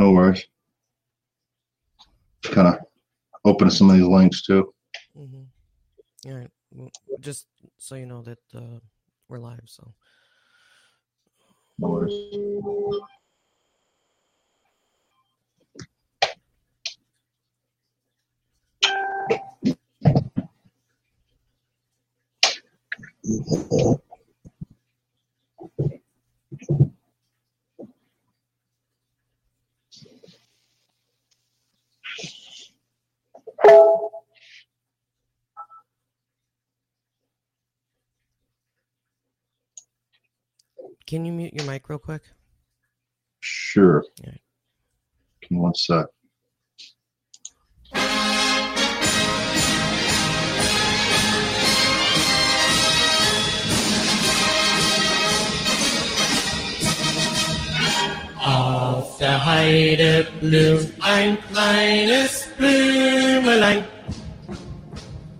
No worries. Kind of open some of these links too. Mm-hmm. All right. Well, just so you know that uh, we're live. So. No worries. Can you mute your mic real quick? Sure. Yeah. Give me one sec. Der Heide blüht ein kleines Blümelein.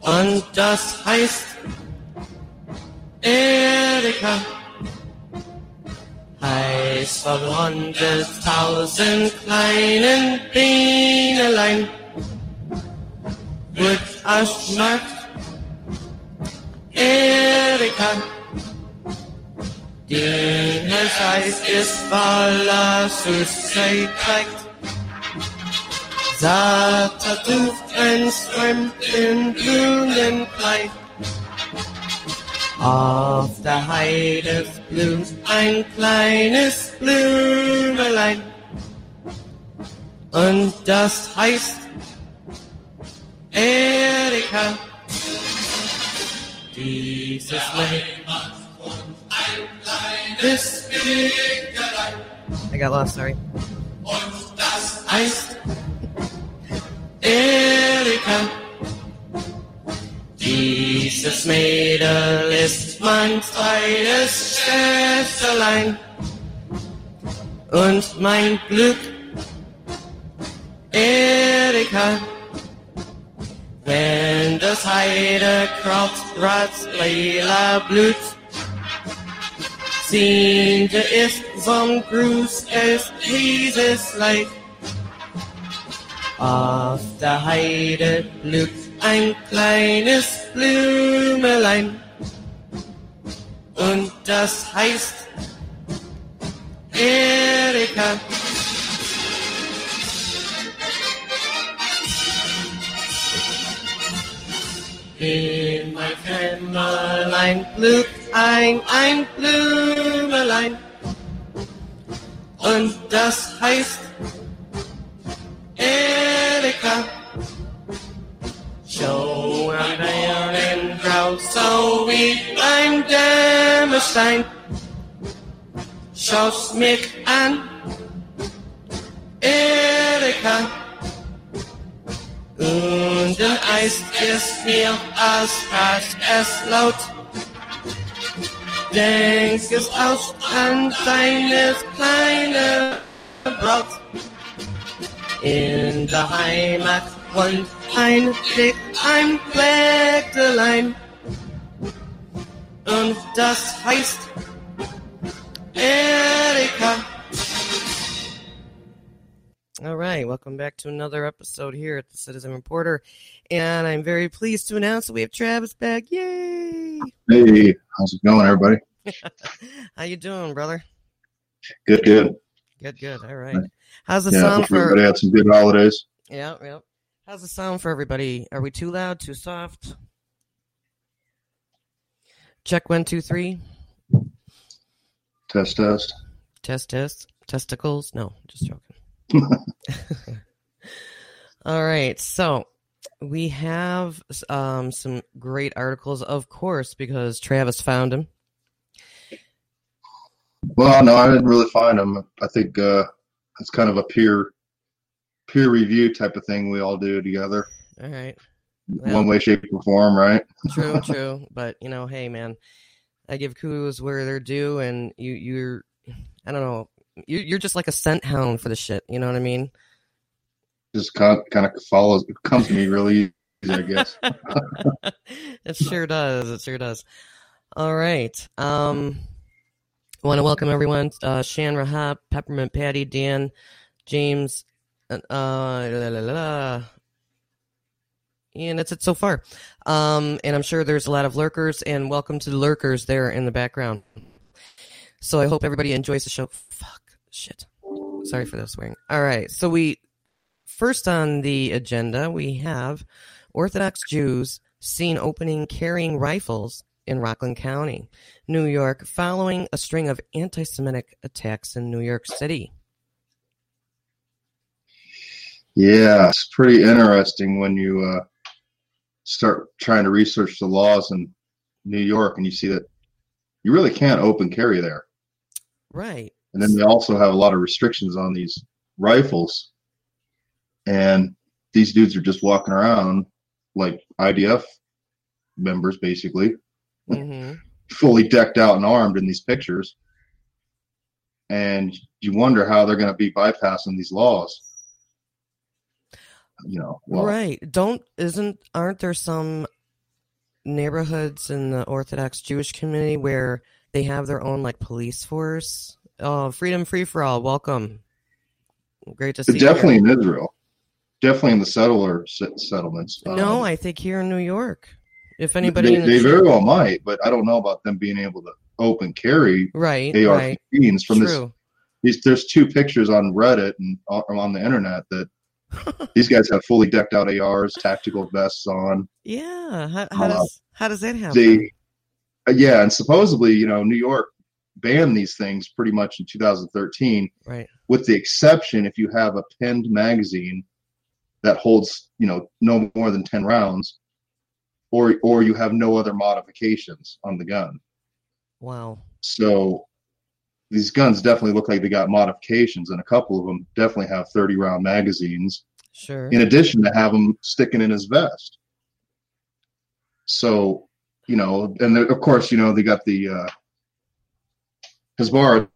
Und das heißt Erika. Heiß von hunderttausend kleinen Bienelein. Wird ausgemacht Erika. Dinges Eis ist voller Süßigkeit. Satter Duft entschwemmt im grünen Kleid. Auf der Heide blüht ein kleines Blümelein. Und das heißt Erika. Dieses Leben this I got lost, sorry. Erika. Dieses Mädel ist mein zweites Schwesterlein. Und mein Glück, Erika. Wenn das Heidekraut Graz lila blüht, Seemed ist vom Gruß es dieses Leid. Auf der Heide blüht ein kleines Blümelein. Und das heißt Erika. In mein Kämmerlein blüht ein, ein Blümelein. Und das heißt Erika. Show ein Bärengrau, so wie ein Dämmerstein. Schau's mich an, Erika. Eis ist mir, als fast es laut. Denk es aus an deines kleine Braut. In der Heimat und ein Blick, ein Blättelein. Und das heißt Erika. All right, welcome back to another episode here at the Citizen Reporter, and I'm very pleased to announce that we have Travis back. Yay! Hey, how's it going, everybody? How you doing, brother? Good, good. Good, good. All right. How's the Yeah, sound for? everybody had some good holidays. Yeah, yeah. How's the sound for everybody? Are we too loud? Too soft? Check one, two, three. Test, test. Test, test. Testicles? No, just joking. All right. So we have um, some great articles, of course, because Travis found them. Well, no, I didn't really find them. I think uh, it's kind of a peer peer review type of thing we all do together, All right. one way, shape, or form, right? True, true. But you know, hey, man, I give kudos where they're due, and you, you're, I don't know, you're just like a scent hound for the shit. You know what I mean? Just kind kind of follows comes to me really easy, I guess. it sure does. It sure does. All right. Um, want to welcome everyone. Uh, Shan Rahab, Peppermint Patty, Dan, James, uh, la, la, la, la. and that's it so far. Um, and I'm sure there's a lot of lurkers, and welcome to the lurkers there in the background. So I hope everybody enjoys the show. Fuck, shit. Sorry for the swearing. All right, so we first on the agenda we have Orthodox Jews seen opening carrying rifles in Rockland County, New York, following a string of anti-Semitic attacks in New York City. Yeah, it's pretty interesting when you uh, start trying to research the laws in New York and you see that you really can't open carry there. Right. And then they also have a lot of restrictions on these rifles. And these dudes are just walking around like IDF members, basically, hmm fully decked out and armed in these pictures. And you wonder how they're going to be bypassing these laws. You know, well, right. Don't isn't aren't there some neighborhoods in the Orthodox Jewish community where they have their own like police force? Oh, freedom free for all. Welcome. Great to see you. definitely in Israel, definitely in the settler se- settlements. No, Um, I think here in New York. If anybody they, the they very well might, but I don't know about them being able to open carry right, AR-15s right, from this true. these, there's two pictures on Reddit and on on the internet that these guys have fully decked out ARs, tactical vests on. Yeah, how, how Uh, does how does that happen? They, uh, yeah, and supposedly, you know, New York banned these things pretty much in 2013, right, with the exception if you have a pinned magazine that holds, you know, no more than 10 rounds, or or you have no other modifications on the gun. wow, So these guns definitely look like they got modifications, and a couple of them definitely have 30 round magazines. sure, in addition to have him sticking in his vest. So, you know, and of course, you know, they got the uh, Hezbollah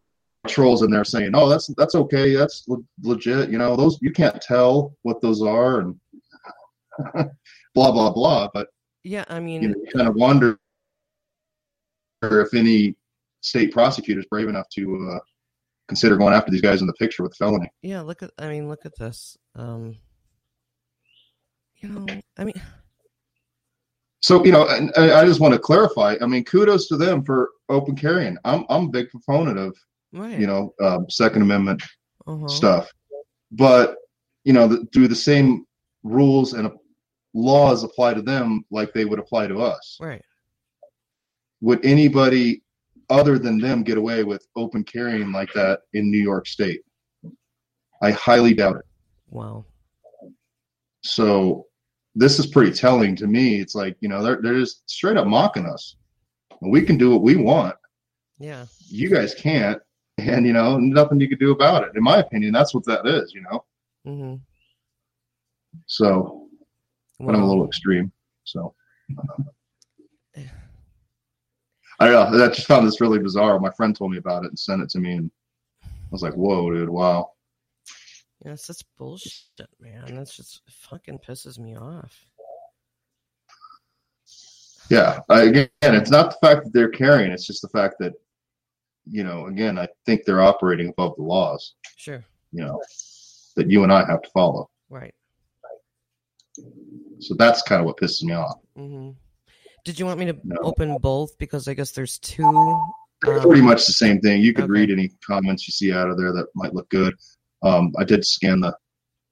trolls in there saying, "Oh, that's that's okay, that's le- legit." You know, those you can't tell what those are, and blah blah blah. But yeah. I mean, you know, you kind of wonder if any state prosecutor is brave enough to uh, consider going after these guys in the picture with felony. yeah. Look at, I mean, look at this. Um, you know, I mean, So you know, and I I just want to clarify. I mean, kudos to them for open carrying. I'm I'm a big proponent of right, you know um, Second Amendment uh-huh. stuff, but you know, the, do the same rules and laws apply to them like they would apply to us? right, Would anybody other than them get away with open carrying like that in New York State? I highly doubt it. wow, So this is pretty telling to me. It's like you know they're they're just straight up mocking us. We can do what we want. yeah, you guys can't and you know nothing you could do about it in my opinion that's what that is you know mm-hmm. so but i'm a little extreme so i don't know i just found this really bizarre my friend told me about it and sent it to me and i was like whoa dude wow Yeah, it's just bullshit, man. That's just fucking pisses me off. yeah I, again it's not the fact that they're carrying it's just the fact that you know again i think they're operating above the laws Sure, you know that you and i have to follow right. so that's kind of what pisses me off Mm-hmm. Did you want me to No. open both because I guess there's two? um, pretty much the same thing. You could okay. read any comments you see out of there that might look good. Um, I did scan the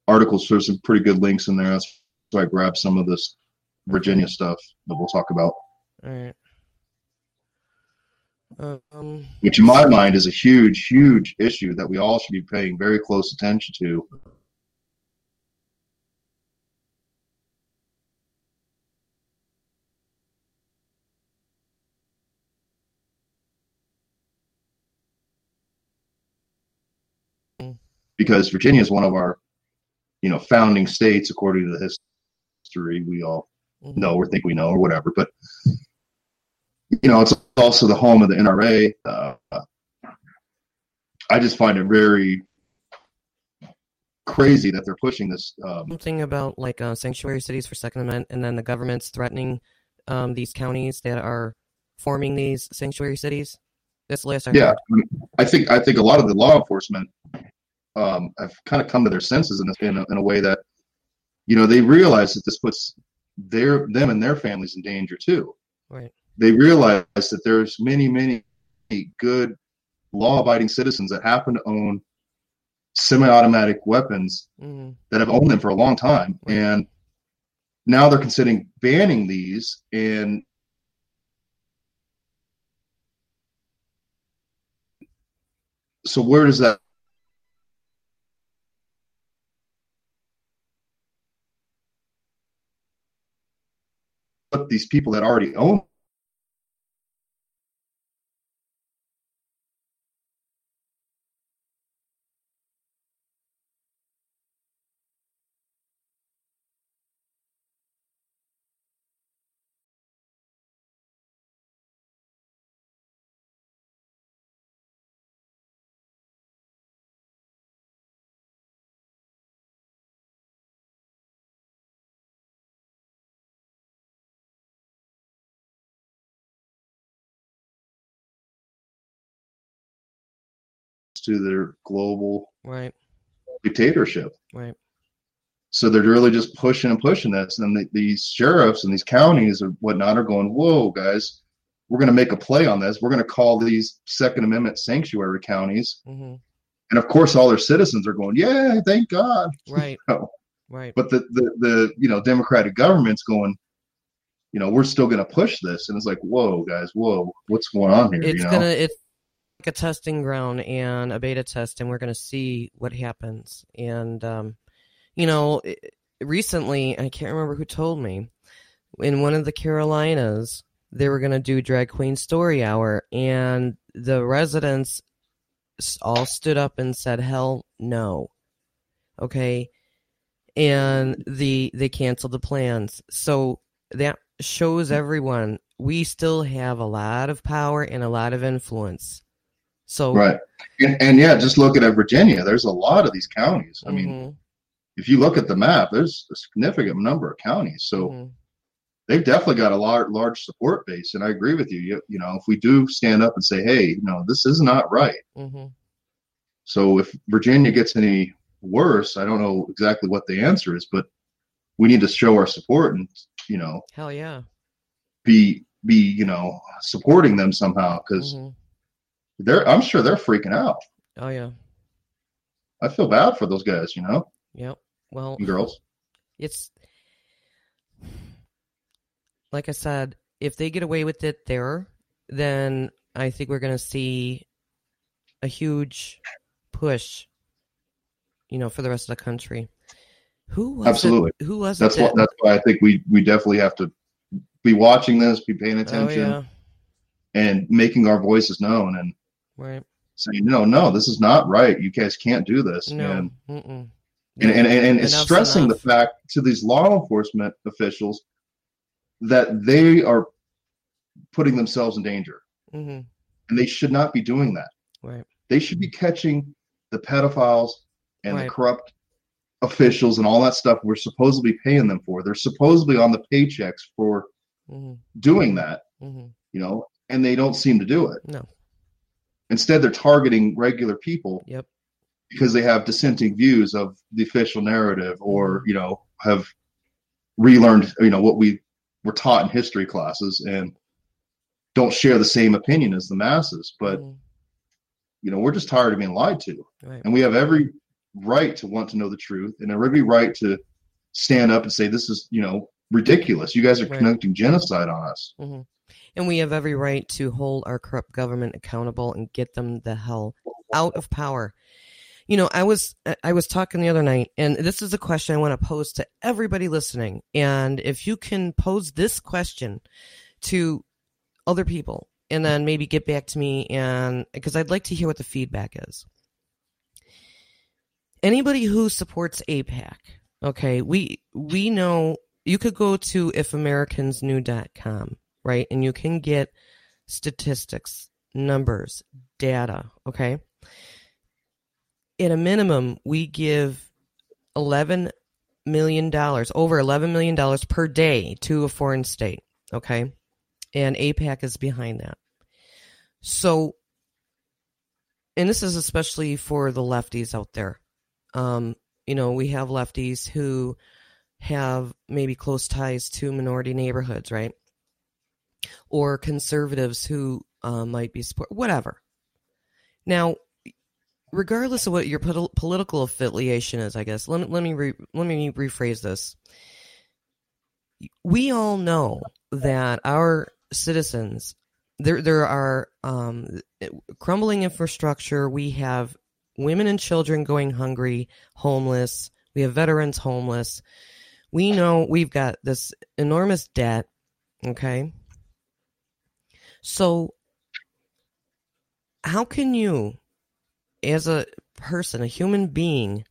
articles. There's some pretty good links in there. That's why I grabbed some of this Virginia stuff that we'll talk about, All right. Um. which in my mind is a huge, huge issue that we all should be paying very close attention to. Because Virginia is one of our, you know, founding states according to the history we all mhm. know or think we know or whatever. But you know, it's also the home of the NRA. Uh, I just find it very crazy that they're pushing this. Um, Something about like uh, sanctuary cities for Second Amendment, and then the government's threatening um, these counties that are forming these sanctuary cities. That's the last I yeah, heard. I think I think a lot of the law enforcement um, have kind of come to their senses in a, in a, in a way that you know they realize that this puts their them and their families in danger too. Right. They realize that there's many many good law-abiding citizens that happen to own semi-automatic weapons hmm that have owned them for a long time Right. and now they're considering banning these and so where does that these people that already own to their global Right. dictatorship Right. So they're really just pushing and pushing this. And the, these sheriffs and these counties and whatnot are going, whoa, guys, we're going to make a play on this. We're going to call these Second Amendment sanctuary counties. Mm-hmm. And of course, all their citizens are going, yeah, thank God. Right. No. Right. But the, the, the you know, Democratic government's going, you know, we're still going to push this. And it's like, whoa, guys, whoa, what's going on here? It's you know? gonna it's a testing ground and a beta test, and we're gonna see what happens. And um, you know, recently I can't remember who told me in one of the Carolinas they were gonna do drag queen story hour, and the residents all stood up and said, "Hell no." Okay, and the they canceled the plans. So that shows everyone we still have a lot of power and a lot of influence. So Right. And, and yeah, just looking at Virginia, there's a lot of these counties. I mean, mhm, if you look at the map, there's a significant number of counties. So mhm, they've definitely got a large, large support base. And I agree with you. you. You know, if we do stand up and say, hey, you know, this is not right. Mm-hmm. So if Virginia gets any worse, I don't know exactly what the answer is, but we need to show our support and, you know, hell yeah. be, be, you know, supporting them somehow because mhm. They're, I'm sure they're freaking out. Oh yeah. I feel bad for those guys, you know, Yep. Well, and girls. it's like I said, if they get away with it there, then I think we're going to see a huge push, you know, for the rest of the country. Who was Absolutely. It, who was That's it? what, that's why I think we, we definitely have to be watching this, be paying oh attention yeah. and making our voices known and Right. saying, no, no, this is not right. You guys can't do this. No. And, and, and, and, and stressing enough. the fact to these law enforcement officials that they are putting themselves in danger Mhm. and they should not be doing that. Right. They should be catching the pedophiles and Right. the corrupt officials and all that stuff we're supposedly paying them for. They're supposedly on the paychecks for Mhm. doing that, Mhm. you know, and they don't seem to do it. No. Instead, they're targeting regular people Yep. because they have dissenting views of the official narrative or, Mm-hmm. you know, have relearned, you know, what we were taught in history classes and don't share the same opinion as the masses. But, Mhm. you know, we're just tired of being lied to. Right. And we have every right to want to know the truth and every right to stand up and say, this is, you know, ridiculous. You guys are Right. conducting genocide on us. Mhm. And we have every right to hold our corrupt government accountable and get them the hell out of power. You know, I was I was talking the other night, and this is a question I want to pose to everybody listening. And if you can pose this question to other people, and then maybe get back to me, and because I'd like to hear what the feedback is. Anybody who supports AIPAC, okay, we we know you could go to ifamericans.knew.com right? And you can get statistics, numbers, data, okay? At a minimum, we give $11 million, over $11 million per day to a foreign state, okay? And AIPAC is behind that. So, and this is especially for the lefties out there. um, you know, we have lefties who have maybe close ties to minority neighborhoods, right? Or conservatives who uh, might be support whatever. Now, regardless of what your pol- political affiliation is, I guess let, let me re- let me rephrase this. We all know that our citizens there there are um, crumbling infrastructure. We have women and children going hungry, homeless. We have veterans homeless. We know we've got this enormous debt. Okay. So, how can you, as a person, a human being,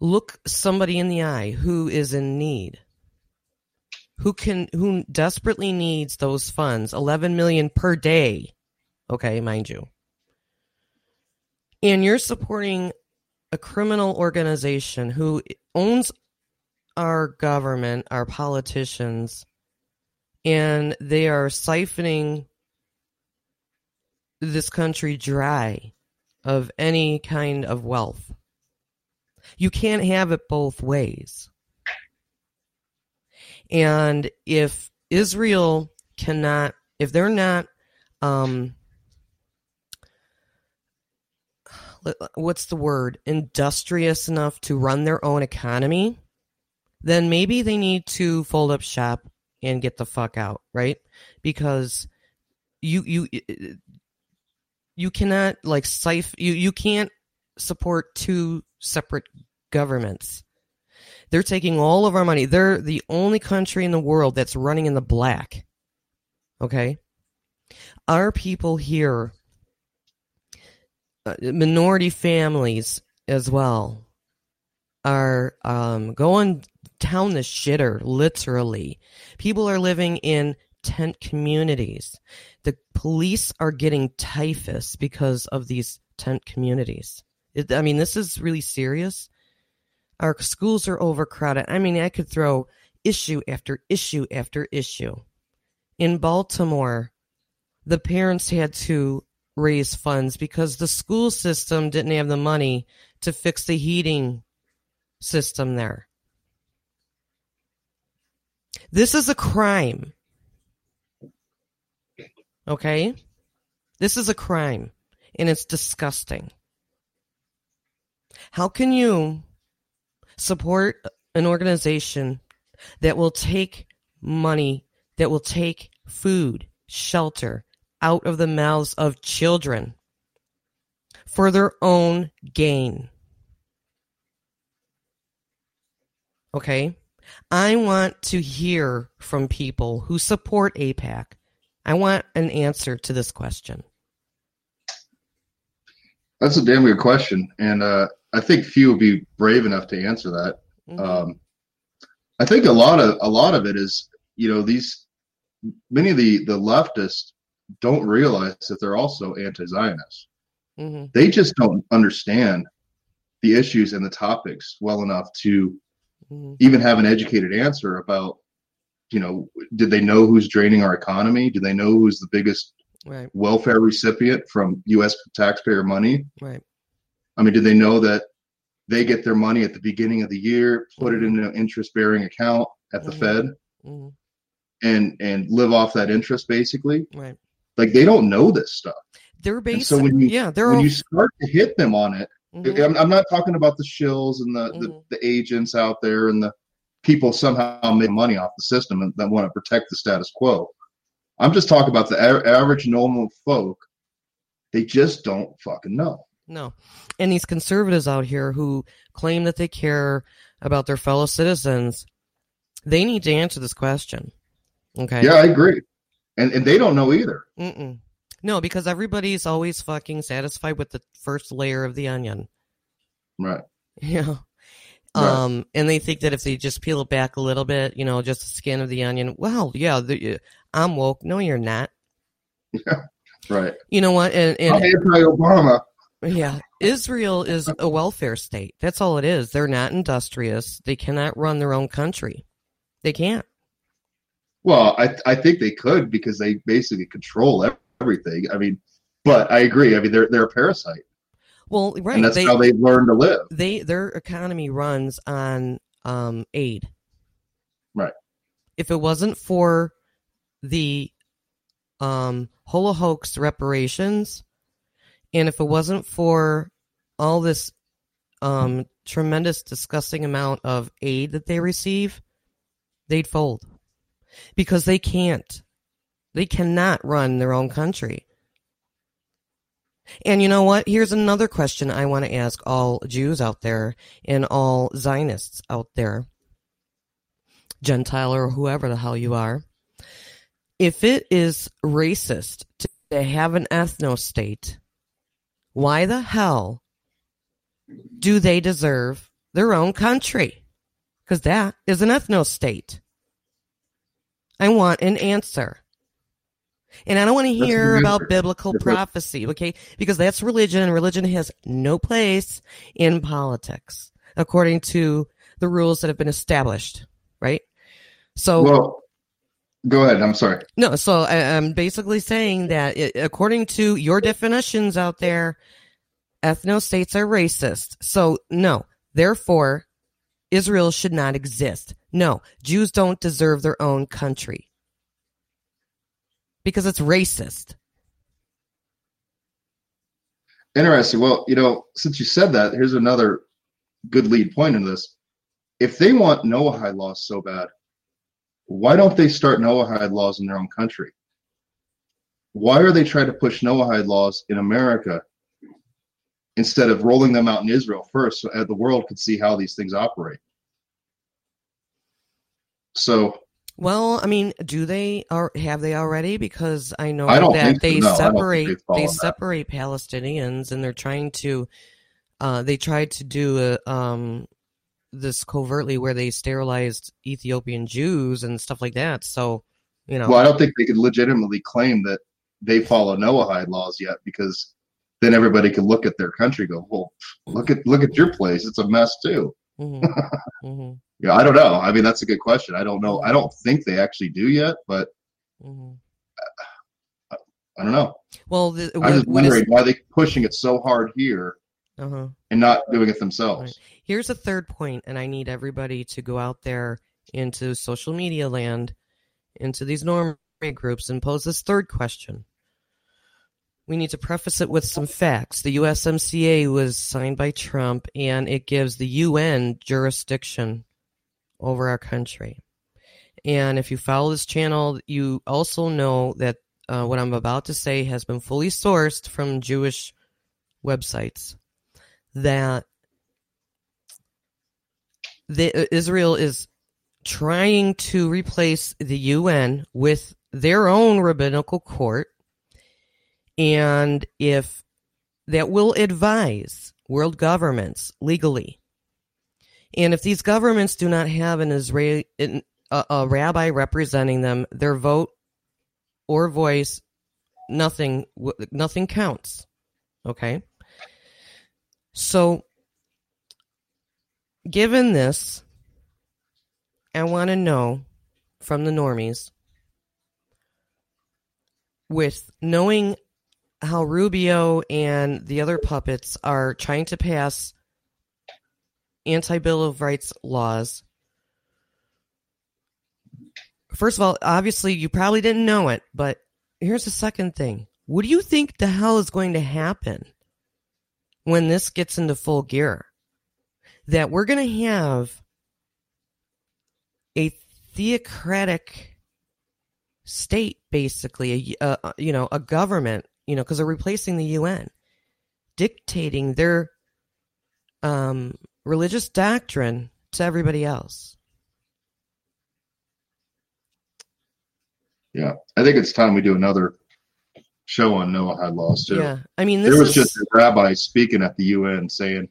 look somebody in the eye who is in need? Who can who desperately needs those funds, 11 million per day. Okay, mind you and you're supporting a criminal organization who owns our government, our politicians, and they are siphoning this country dry of any kind of wealth. You can't have it both ways. And if Israel cannot, if they're not um, what's the word industrious enough to run their own economy then maybe they need to fold up shop and get the fuck out right? Because you you you cannot like siphon you you can't support two separate governments. They're taking all of our money. They're the only country in the world that's running in the black okay? Our people here uh, minority families as well are um, going down the shitter, literally. People are living in tent communities. The police are getting typhus because of these tent communities. It, I mean, this is really serious. Our schools are overcrowded. I mean, I could throw issue after issue after issue. In Baltimore, the parents had to raise funds because the school system didn't have the money to fix the heating system there. This is a crime. Okay? This is a crime and it's disgusting. How can you support an organization that will take money, that will take food, shelter, out of the mouths of children for their own gain. Okay? I want to hear from people who support AIPAC. I want an answer to this question. That's a damn good question. And uh, I think few will be brave enough to answer that. Mm-hmm. Um, I think a lot of a lot of it is, you know, these many of the the leftists don't realize that they're also anti-Zionists. Mm-hmm. They just don't understand the issues and the topics well enough to mm-hmm. even have an educated answer about, you know, did they know who's draining our economy? Do they know who's the biggest right. welfare recipient from U.S. taxpayer money? Right. I mean, do they know that they get their money at the beginning of the year, put it in an interest-bearing account at the mm-hmm. Fed, mm-hmm. and and live off that interest basically? Right like they don't know this stuff. They're based. so when you yeah, they're when all... you start to hit them on it, mm-hmm. I'm, I'm, not talking about the shills and the, mm-hmm. the, the agents out there and the people somehow make money off the system and that want to protect the status quo. I'm just talking about the a- average normal folk. They just don't fucking know. No. And these conservatives out here who claim that they care about their fellow citizens, they need to answer this question. Okay. Yeah, I agree and and they don't know either. Mm-mm. No, because everybody's always fucking satisfied with the first layer of the onion. Right. Yeah. Right. Um, and they think that if they just peel it back a little bit, you know, just the skin of the onion. Well, yeah, the, I'm woke. No, you're not. Yeah. Right. You know what? And, and anti-Obama. Yeah, Israel is a welfare state. That's all it is. They're not industrious. They cannot run their own country. They can't. Well, I I think they could because they basically control everything. I mean, but I agree. I mean, they're they're a parasite. Well, right. and that's they, how they've learned to live. they their economy runs on um, aid. Right. If it wasn't for the um, Holocaust reparations, and if it wasn't for all this um, tremendous, disgusting amount of aid that they receive, they'd fold because they can't. They cannot run their own country. And you know what? Here's another question I want to ask all Jews out there and all Zionists out there, Gentile or whoever the hell you are. If it is racist to have an ethno state, why the hell do they deserve their own country? Because that is an ethno state. I want an answer. And I don't want to hear about biblical That's prophecy, okay? Because that's religion, and religion has no place in politics, according to the rules that have been established, right? So, Well, go ahead. I'm sorry. no, so I, I'm basically saying that it, according to your definitions out there, ethno states are racist. So, no, therefore, Israel should not exist. No, Jews don't deserve their own country because it's racist. Interesting. Well, you know, since you said that, here's another good lead point in this. If they want Noahide laws so bad, why don't they start Noahide laws in their own country? Why are they trying to push Noahide laws in America instead of rolling them out in Israel first so the world could see how these things operate? So Well, I mean, do they or have they already? Because I know I that they No, I don't think separate they've followed they separate Palestinians, and they're trying to. Uh, they tried to do a, um, this covertly where they sterilized Ethiopian Jews and stuff like that. So, you know, Well, I don't think they could legitimately claim that they follow Noahide laws yet because then everybody could look at their country and go, well, look at look at your place. It's a mess too. Hmm hmm Yeah, I don't know. I mean, that's a good question. I don't know. I don't think they actually do yet, but hmm I don't know. well, the, I'm what- just what is- wondering why they pushing it so hard here uh-huh. and not doing it themselves. Right. Here's a third point, and I need everybody to go out there into social media land, into these norm groups, and pose this third question. We need to preface it with some facts. The USMCA was signed by Trump, and it gives the UN jurisdiction over our country. And if you follow this channel, you also know that uh, what I'm about to say has been fully sourced from Jewish websites. That the, uh, Israel is trying to replace the UN with their own rabbinical court, and if that will advise world governments legally, and if these governments do not have an Israeli a, a rabbi representing them, their vote or voice, nothing nothing counts. Okay, so given this, I want to know from the normies, with knowing how Rubio and the other puppets are trying to pass anti Bill of Rights laws. First of all, obviously, you probably didn't know it, but here's the second thing. What do you think the hell is going to happen when this gets into full gear? That we're going to have a theocratic state, basically, a, a you know a government, you know, because they're replacing the UN, dictating their um, religious doctrine to everybody else. Yeah, I think it's time we do another show on Noahide laws too. Yeah, I mean, this there was is just a rabbi speaking at the UN saying,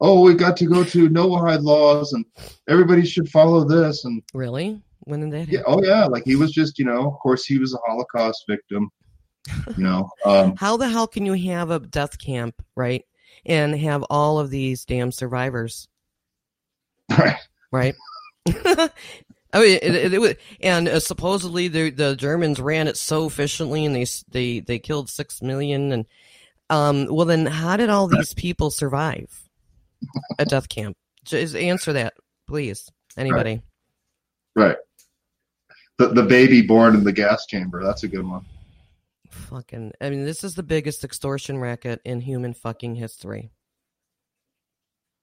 "Oh, we've got to go to Noahide laws, and everybody should follow this." And really when did that yeah, oh yeah, like he was just, you know, of course he was a Holocaust victim. You know, um, How the hell can you have a death camp, right, and have all of these damn survivors, right? right? I mean, it, it, it, was- and uh, supposedly the the Germans ran it so efficiently, and they they they killed six million, and Um, well, then, how did all these people survive a death camp? Just answer that, please. Anybody? Right. The the baby born in the gas chamber. That's a good one. Fucking. I mean, this is the biggest extortion racket in human fucking history.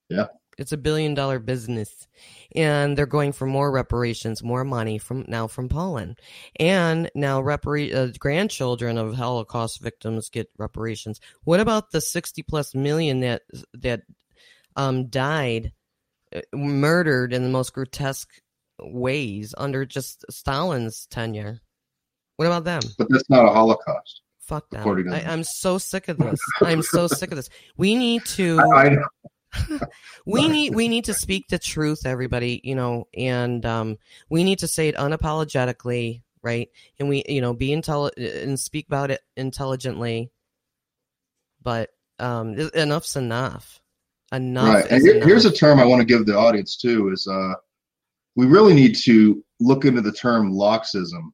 Yeah. It's a billion dollar business. And they're going for more reparations, more money from now from Poland. And now repara- uh, grandchildren of Holocaust victims get reparations. What about the 60 plus million that that um died uh, murdered in the most grotesque ways under just Stalin's tenure? What about them? But that's not a Holocaust. Fuck them. I, I'm so sick of this. I'm so sick of this. We need to I, I we need we need to speak the truth everybody you know and um we need to say it unapologetically right and we you know be intelli- and speak about it intelligently but um enough's enough enough right. And here, enough. here's a term I want to give the audience too is uh we really need to look into the term Loxism.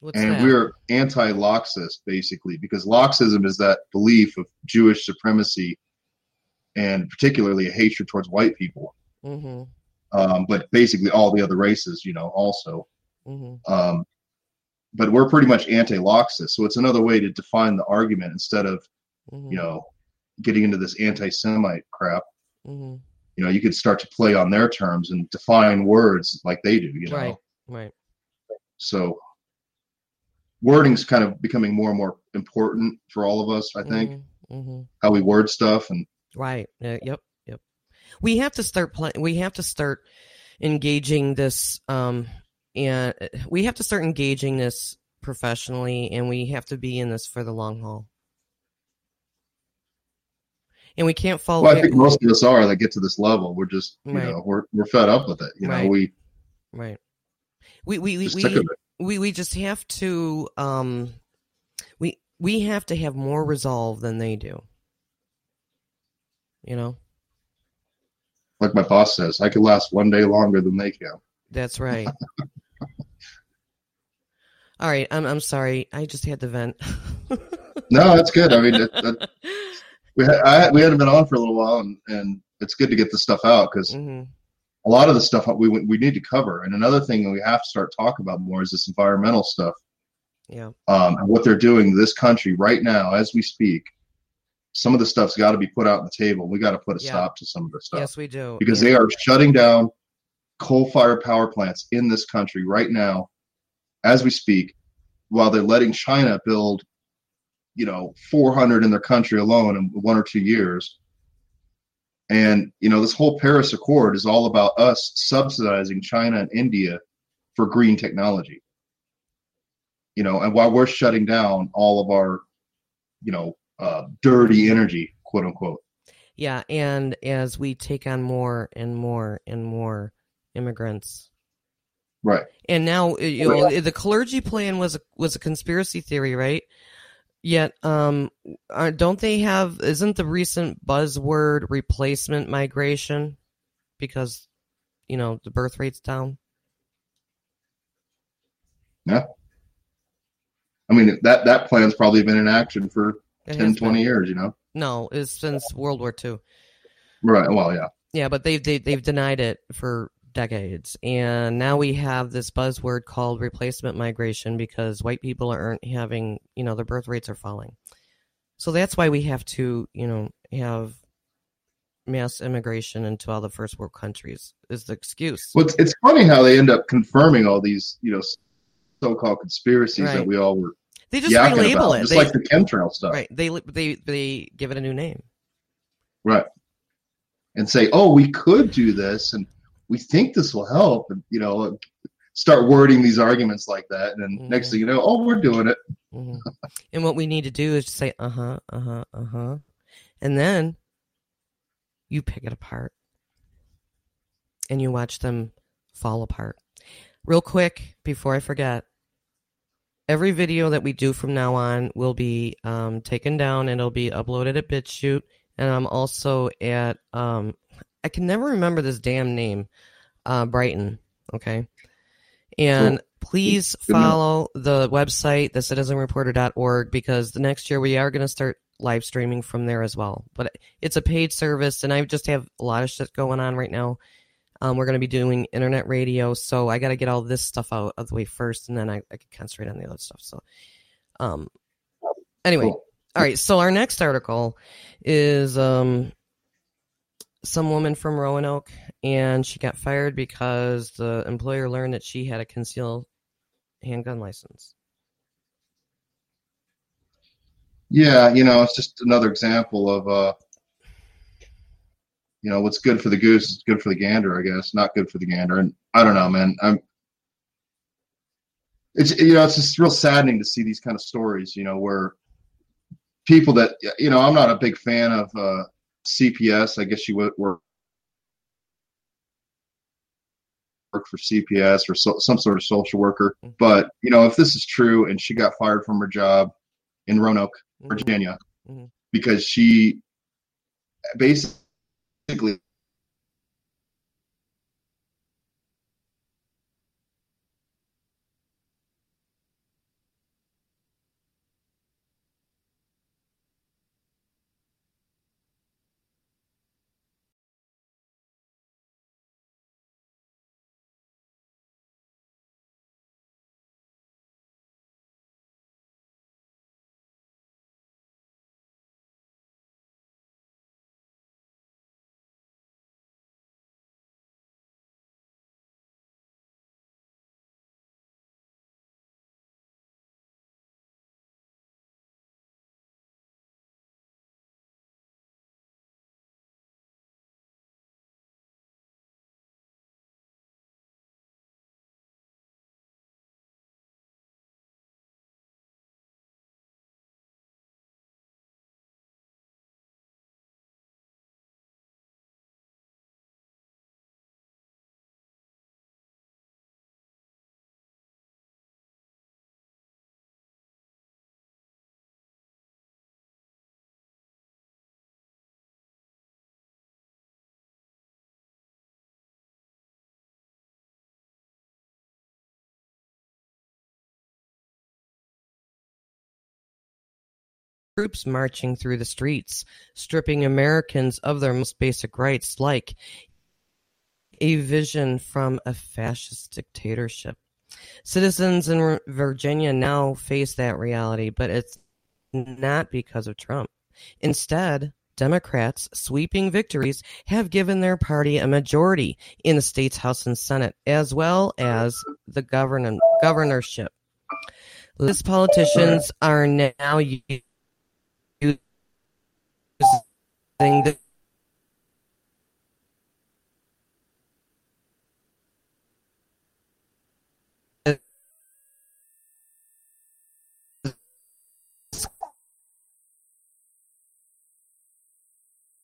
What's and that? we're anti-Loxist basically because Loxism is that belief of Jewish supremacy and particularly a hatred towards white people, mm-hmm, um, but basically all the other races, you know, also. mm-hmm. Um, but we're pretty much anti-Loxist, so it's another way to define the argument instead of Mm-hmm. you know getting into this anti-Semite crap. mm-hmm. You know, you could start to play on their terms and define words like they do. You know, right right so wording's kind of becoming more and more important for all of us. I think mm-hmm, mm-hmm. how we word stuff and Right. Uh, yep. Yep. We have to start playing. We have to start engaging this. Um, and uh, we have to start engaging this professionally, and we have to be in this for the long haul. And we can't follow. well, I think most of us are that get to this level. We're just you Right. know we're we're fed up with it. You know, Right. we right. We we we we, sick of it. We we just have to. Um, we we have to have more resolve than they do. You know. Like my boss says, I could last one day longer than they can. That's right. All right, I'm I'm sorry. I just had to vent. No, that's good. I mean, that, that, we had, I, we hadn't been on for a little while, and, and it's good to get this stuff out because hmm a lot of the stuff we we need to cover. And another thing that we have to start talking about more is this environmental stuff Yeah. um, and what they're doing in this country right now as we speak. Some of the stuff's got to be put out on the table. We got to put a Yeah. stop to some of the stuff Yes, we do. because Yeah. they are shutting down coal-fired power plants in this country right now as we speak while they're letting china build you know 400 in their country alone in one or two years and you know this whole paris accord is all about us subsidizing china and india for green technology. You know and while we're shutting down all of our you know uh, dirty energy quote unquote. Yeah, and as we take on more and more and more immigrants, right. And now you know the Kalergi plan was a, was a conspiracy theory, right? Yet, um, uh, don't they have? Isn't the recent buzzword replacement migration because you know the birth rate's down? Yeah. I mean that that plan's probably been in action for It 10 20 been. years you know No, it's since World War II. right well yeah Yeah, but they've they, they've denied it for decades, and now we have this buzzword called replacement migration because white people aren't having you know their birth rates are falling. So that's why we have to you know have mass immigration into all the first world countries is the excuse. Well, it's, it's funny how they end up confirming all these, you know, so-called conspiracies that we all were They just relabel it. just They, like the chemtrail stuff, right? They they they give it a new name. right? And say, oh, we could do this, and we think this will help, and you know, start wording these arguments like that, and then next thing you know, oh, we're doing it. hmm and what we need to do is say, uh huh, uh huh, uh huh. And then you pick it apart and you watch them fall apart. Real quick, before I forget, every video that we do from now on will be um, taken down and it'll be uploaded at BitChute. And I'm also at, um, I can never remember this damn name, uh, Brighteon. Okay. And please follow the website, the citizenreporter.org, because the next year we are going to start live streaming from there as well. But it's a paid service, and I just have a lot of shit going on right now. Um, we're going to be doing internet radio, so I got to get all this stuff out of the way first, and then I, I can concentrate on the other stuff. So, um, anyway, Cool. all right. So our next article is um, some woman from Roanoke, and she got fired because the employer learned that she had a concealed handgun license. Yeah, you know, it's just another example of uh you know, what's good for the goose is good for the gander, I guess. Not good for the gander. And I don't know, man. I'm it's you know, it's just real saddening to see these kind of stories, you know, where people that you know, I'm not a big fan of uh CPS. I guess you would work work for CPS or so, some sort of social worker. But you know, if this is true, and she got fired from her job in Roanoke, Mhm. Virginia, Mhm. because she basically troops marching through the streets, stripping Americans of their most basic rights, like a vision from a fascist dictatorship. Citizens in Virginia now face that reality, but it's not because of Trump. Instead, Democrats' sweeping victories have given their party a majority in the state's House and Senate, as well as the govern- governorship. These politicians are now the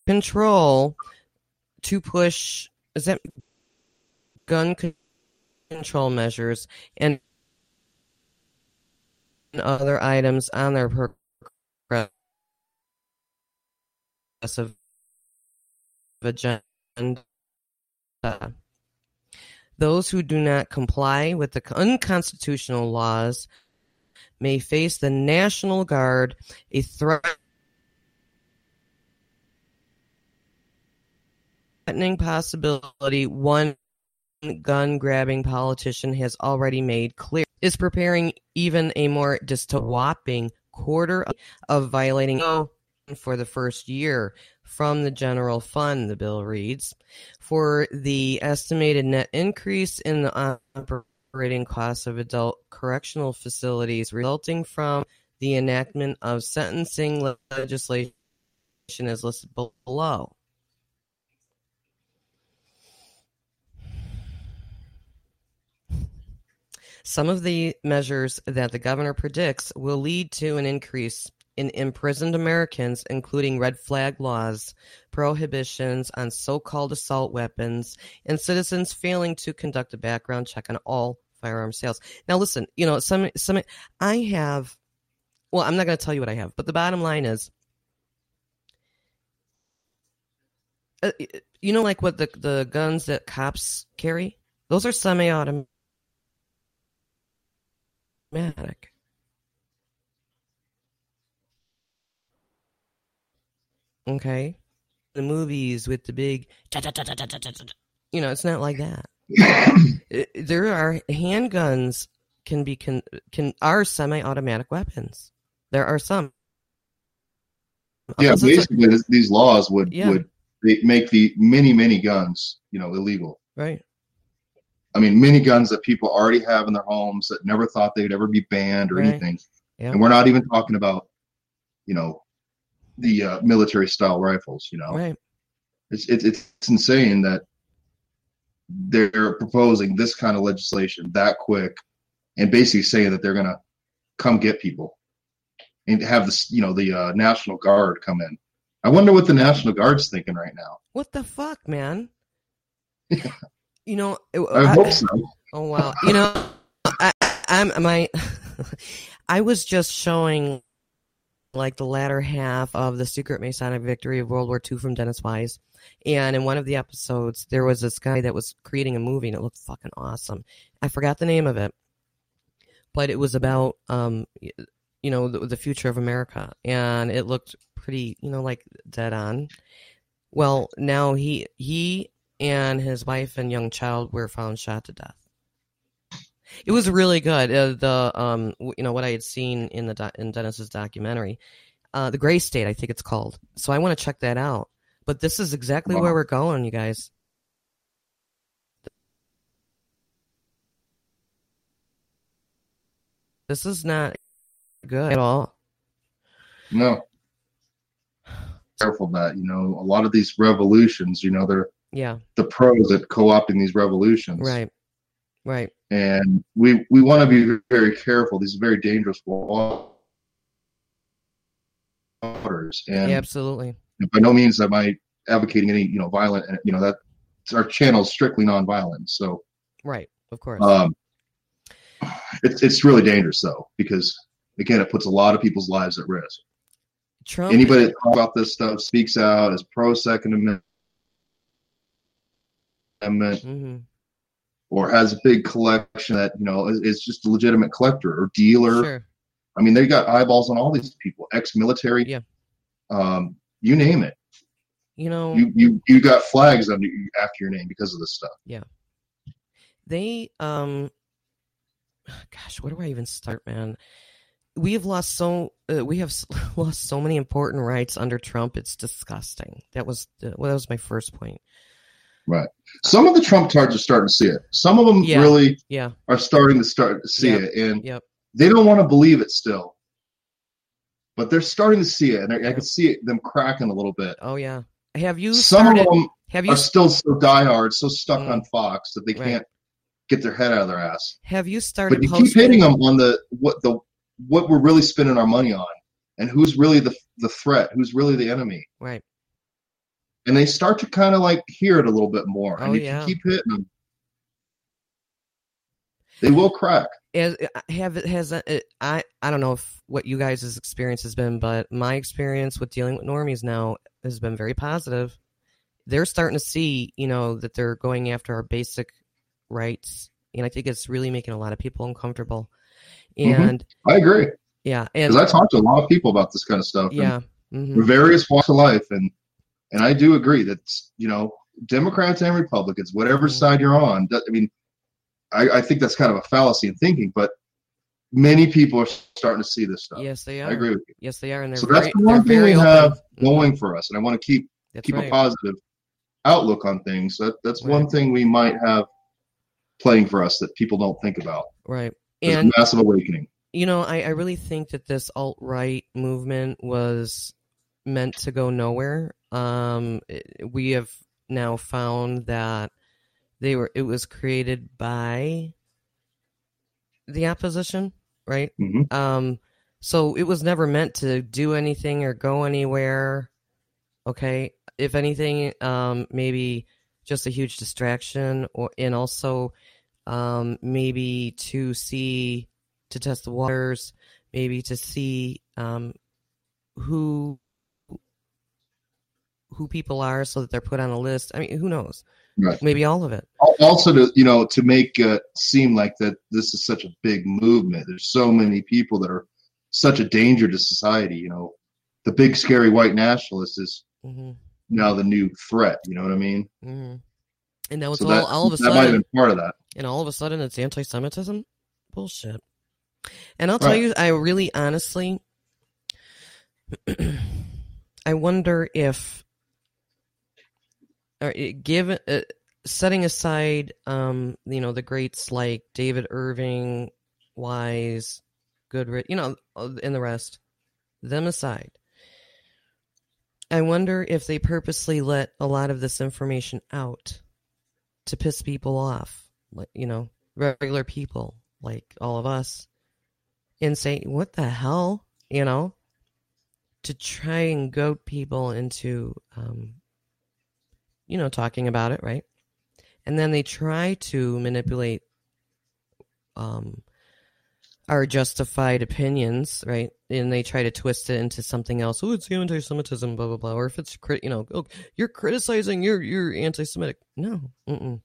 control to push is that gun control measures and other items on their progressive agenda. Those who do not comply with the unconstitutional laws may face the National Guard, a threat threatening possibility one gun grabbing politician has already made clear is preparing even a more whopping quarter of violating for the first year from the general fund the bill reads. For the estimated net increase in the operating costs of adult correctional facilities resulting from the enactment of sentencing legislation as listed below. Some of the measures that the governor predicts will lead to an increase in imprisoned Americans, including red flag laws, prohibitions on so called assault weapons, and citizens failing to conduct a background check on all firearm sales. Now, listen, you know, some, some, I have, well, I'm not going to tell you what I have, but the bottom line is, uh, you know, like what the, the guns that cops carry? Those are semi automatic. Okay, the movies with the big, you know, it's not like that. Uh, there are handguns can be can can are semi-automatic weapons. There are some. yeah, basically, this, these laws would Yeah. would make the many many guns, you know, illegal. right. I mean, many guns that people already have in their homes that never thought they'd ever be banned or Right. anything. And we're not even talking about, you know, the uh, military style rifles. You know, Right. it's, it's it's insane that they're proposing this kind of legislation that quick, and basically saying that they're gonna come get people and have this, you know, the uh, National Guard come in. I wonder what the National Guard's thinking right now. What the fuck, man? you know, I hope so. Oh wow! You know, I, I'm my. I was just showing like the latter half of the Secret Masonic Victory of World War II from Dennis Wise, and in one of the episodes, there was this guy that was creating a movie, and it looked fucking awesome. I forgot the name of it, but it was about um, you know, the, the future of America, and it looked pretty, you know, like dead on. Well, now he he and his wife and young child were found shot to death. It was really good. Uh, the um, you know what I had seen in the doc- in Dennis's documentary, uh, the Grey State, I think it's called. So I want to check that out. But this is exactly Wow. where we're going, you guys. This is not good at all. No. Careful that, you know, a lot of these revolutions, you know, they're Yeah, the pros at co-opting these revolutions. right, right. And we we want to be very careful. These are very dangerous waters. And yeah, absolutely. by no means am I advocating any, you know, violent you know that our channel is strictly nonviolent. So Right, of course. um it's it's really dangerous though, because again it puts a lot of people's lives at risk. Trump. Anybody that talks about this stuff speaks out as pro Second Amendment hmm or has a big collection that you know is, is just a legitimate collector or dealer. Sure. I mean, they got eyeballs on all these people, ex-military, Yeah. um, you name it. You know, You you you got flags under after your name because of this stuff. Yeah, they um gosh where do i even start man we have lost so uh, we have lost so many important rights under trump it's disgusting that was the, well that was my first point Some of the Trump tards are starting to see it. Some of them Yeah. really yeah are starting to start to see Yep. it, and Yep. they don't want to believe it still. But they're starting to see it, and I, I can see it, them cracking a little bit. oh yeah have you Some started of them have you are still so diehard, so stuck Mm. on Fox that they Right. can't get their head out of their ass. have you started But you posting keep hitting them on the what the what we're really spending our money on, and who's really the the threat, who's really the enemy, right and they start to kind of like hear it a little bit more. Oh, and if yeah. you keep hitting them, they will crack. As, uh, have has uh, I I don't know if what you guys' experience has been, but my experience with dealing with normies now has been very positive. They're starting to see, you know, that they're going after our basic rights, and I think it's really making a lot of people uncomfortable. Mhm. And I agree yeah, and because I talked to a lot of people about this kind of stuff. yeah, mhm, various walks of life, and and I do agree that you know Democrats and Republicans, whatever Mhm. side you're on. I mean, I, I think that's kind of a fallacy in thinking, but many people are starting to see this stuff. yes, they are. I agree with you. Yes, they are, and So very, that's the one thing we have Mhm, going for us, and I want to keep That's keep right. a positive outlook on things. That that's one thing we might have playing for us that people don't think about. right. There's And massive awakening. you know, I, I really think that this alt right movement was meant to go nowhere. Um, it- we have now found that they were it was created by the opposition, right? hmm Um, so it was never meant to do anything or go anywhere. Okay, if anything, um, maybe just a huge distraction, or and also, um, maybe to see to test the waters, maybe to see um, who who people are, so that they're put on a list. I mean, who knows? Right. Maybe all of it. Also, to you know, to make it seem like that this is such a big movement. There's so many people that are such a danger to society. You know, the big scary white nationalist is mm-hmm. now the new threat. You know what I mean? hmm And now it's So all, that, all of a that might have sudden, been part of that. and all of a sudden it's anti-Semitism. Bullshit. And I'll tell Right. you, I really honestly, I wonder if, or given uh, setting aside, um, you know, the greats like David Irving, Wise, Goodrich, you know, and the rest, them aside. I wonder if they purposely let a lot of this information out to piss people off, like you know, regular people like all of us, and say, "What the hell," you know, to try and goat people into, um, you know, talking about it, right? And then they try to manipulate um, our justified opinions, right? And they try to twist it into something else. Oh, it's anti-Semitism, blah blah blah. Or if it's crit, you know, oh, you're criticizing, you're you're anti-Semitic. No, mm-mm.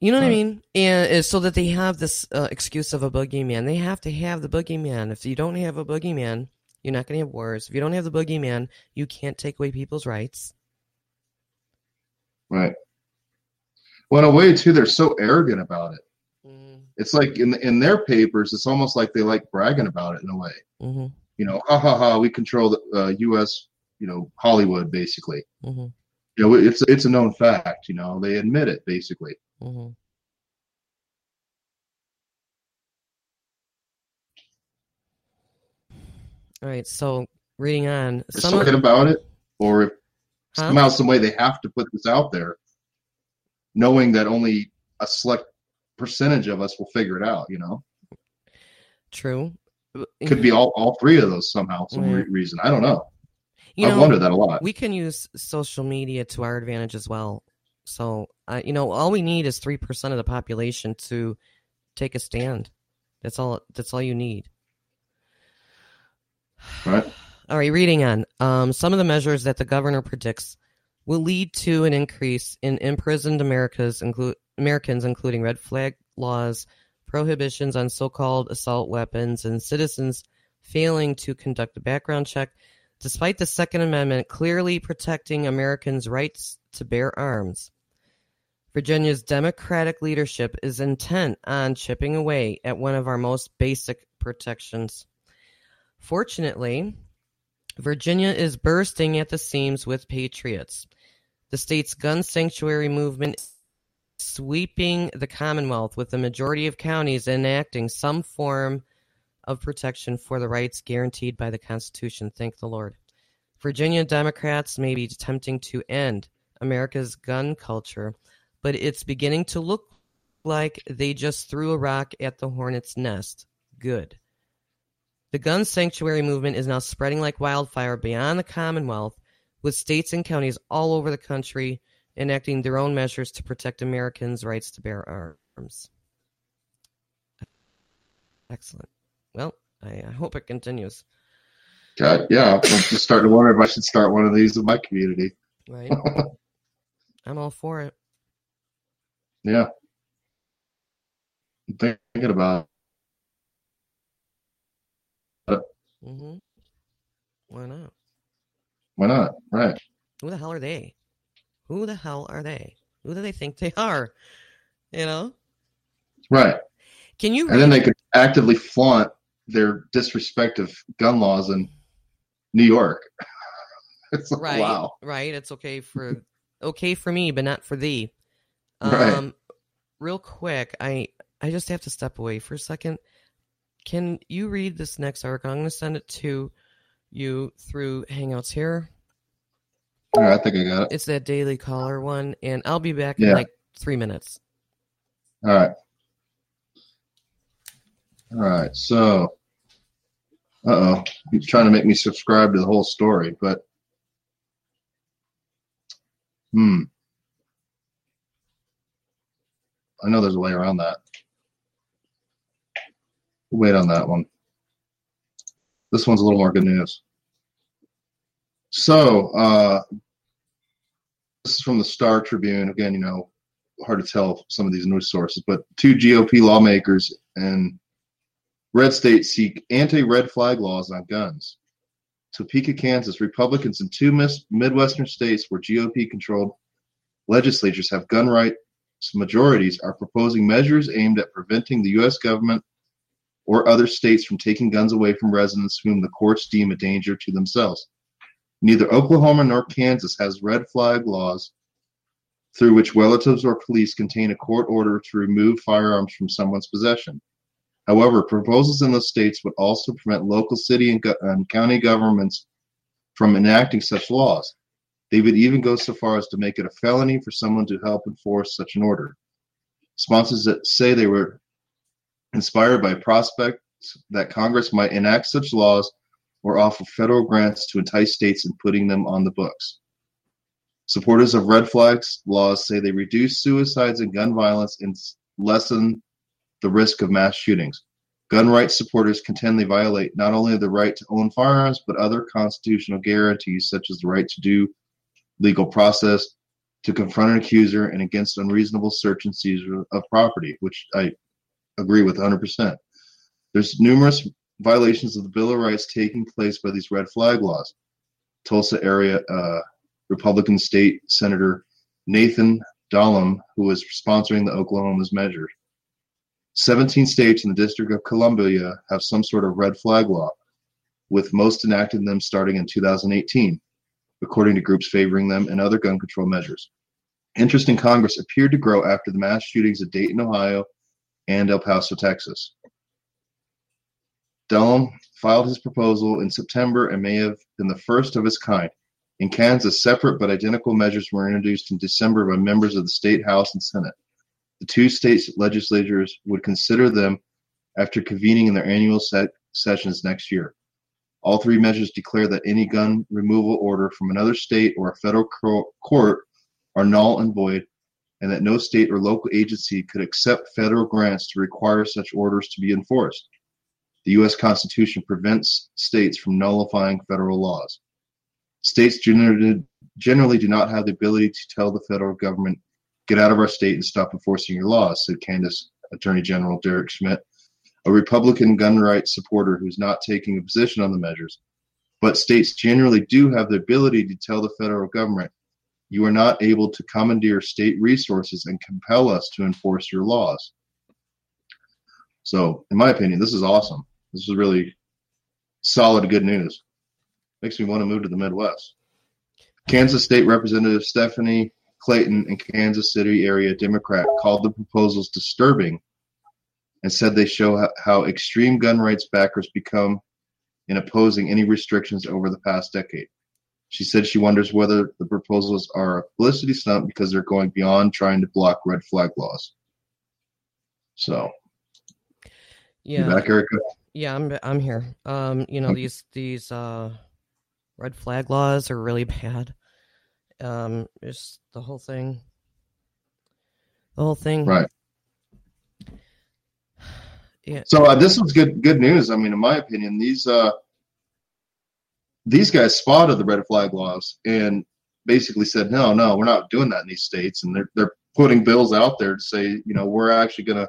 you know what I mean? And so that they have this uh, excuse of a boogeyman. They have to have the boogeyman. If you don't have a boogeyman, you're not going to have wars. If you don't have the boogeyman, you can't take away people's rights. Right. Well, in a way, too, they're so arrogant about it. It's like in in their papers, it's almost like they like bragging about it in a way. Mm-hmm. You know, ha ha ha, we control the uh, U.S. You know, Hollywood basically. Mm-hmm. You know, it's it's a known fact. You know, they admit it basically. Mm-hmm. All right, so reading on, some so of, about it, or if Huh? somehow, some way, they have to put this out there, knowing that only a select percentage of us will figure it out. You know, true. could be all all three of those somehow, some Yeah. re- reason. I don't know. You know, wondered that a lot. we can use social media to our advantage as well. So, uh, you know, all we need is three percent of the population to take a stand. That's all. That's all you need. Right. All right, reading on. Um, some of the measures that the governor predicts will lead to an increase in imprisoned Americas, include Americans, including red flag laws, prohibitions on so-called assault weapons, and citizens failing to conduct a background check, despite the Second Amendment clearly protecting Americans' rights to bear arms. Virginia's Democratic leadership is intent on chipping away at one of our most basic protections. Fortunately, Virginia is bursting at the seams with patriots. The state's gun sanctuary movement is sweeping the Commonwealth, with the majority of counties enacting some form of protection for the rights guaranteed by the Constitution. Thank the Lord. Virginia Democrats may be attempting to end America's gun culture, but it's beginning to look like they just threw a rock at the hornet's nest. Good. The gun sanctuary movement is now spreading like wildfire beyond the Commonwealth, with states and counties all over the country enacting their own measures to protect Americans' rights to bear arms. Excellent. Well, I, I hope it continues. God, yeah, I'm just starting to wonder if I should start one of these in my community. Right? I'm all for it. Yeah. I'm thinking about hmm Why not? why not? Right. Who the hell are they? Who the hell are they? Who do they think they are? You know? Right. Can you And then they could actively flaunt their disrespect of gun laws in New York. it's like, right wow. right it's okay for okay for me but not for thee Right. um real quick i i just have to step away for a second can you read this next article i'm going to send it to you through hangouts here All right, I think I got it. it's that daily caller one and i'll be back in like three minutes All right. All right. So, uh oh, he's trying to make me subscribe to the whole story, but hmm, I know there's a way around that. Wait on that one. This one's a little more good news. So, uh, this is from the Star Tribune. Again, you know, hard to tell some of these news sources, but two GOP lawmakers in red states seek anti-red flag laws on guns. Topeka, Kansas, Republicans in two Midwestern states where GOP controlled legislatures have gun rights majorities are proposing measures aimed at preventing the U.S. government or other states from taking guns away from residents whom the courts deem a danger to themselves. Neither Oklahoma nor Kansas has red flag laws through which relatives or police contain a court order to remove firearms from someone's possession. However, proposals in those states would also prevent local city and, go- and county governments from enacting such laws. They would even go so far as to make it a felony for someone to help enforce such an order. Sponsors that say they were inspired by prospects that Congress might enact such laws or offer federal grants to entice states in putting them on the books. Supporters of red flags laws say they reduce suicides and gun violence and lessen the risk of mass shootings. Gun rights supporters contend they violate not only the right to own firearms, but other constitutional guarantees such as the right to due legal process, to confront an accuser, and against unreasonable search and seizure of property, which I agree with 100%. There's numerous violations of the Bill of Rights taking place by these red flag laws. Tulsa area uh, Republican State Senator Nathan Dahlem, who is sponsoring the Oklahoma's measure. 17 states in the District of Columbia have some sort of red flag law, with most enacting them starting in 2018, according to groups favoring them and other gun control measures. Interest in Congress appeared to grow after the mass shootings at Dayton, Ohio, and El Paso, Texas. Dahlem filed his proposal in September and may have been the first of its kind. In Kansas, separate but identical measures were introduced in December by members of the state House and Senate. The two state legislatures would consider them after convening in their annual set sessions next year. All three measures declare that any gun removal order from another state or a federal court are null and void, and that no state or local agency could accept federal grants to require such orders to be enforced. The U.S. Constitution prevents states from nullifying federal laws. States generally, do not have the ability to tell the federal government, get out of our state and stop enforcing your laws, said Kansas Attorney General Derek Schmidt, a Republican gun rights supporter who's not taking a position on the measures. But states generally do have the ability to tell the federal government, you are not able to commandeer state resources and compel us to enforce your laws. So, in my opinion, this is awesome. This is really solid, good news. Makes me want to move to the Midwest. Kansas State Representative Stephanie Clayton and Kansas City area Democrat called the proposals disturbing and said they show how extreme gun rights backers become in opposing any restrictions over the past decade. She said she wonders whether the proposals are a publicity stunt because they're going beyond trying to block red flag laws. So, yeah, back, Erika. Yeah, I'm I'm here. Um, you know these these uh, red flag laws are really bad. Um, just the whole thing. The whole thing. Right. Yeah. So uh, this was good good news. I mean, in my opinion, these uh these guys spotted the red flag laws and basically said, no, no, we're not doing that in these states, and they're they're putting bills out there to say, you know, we're actually going to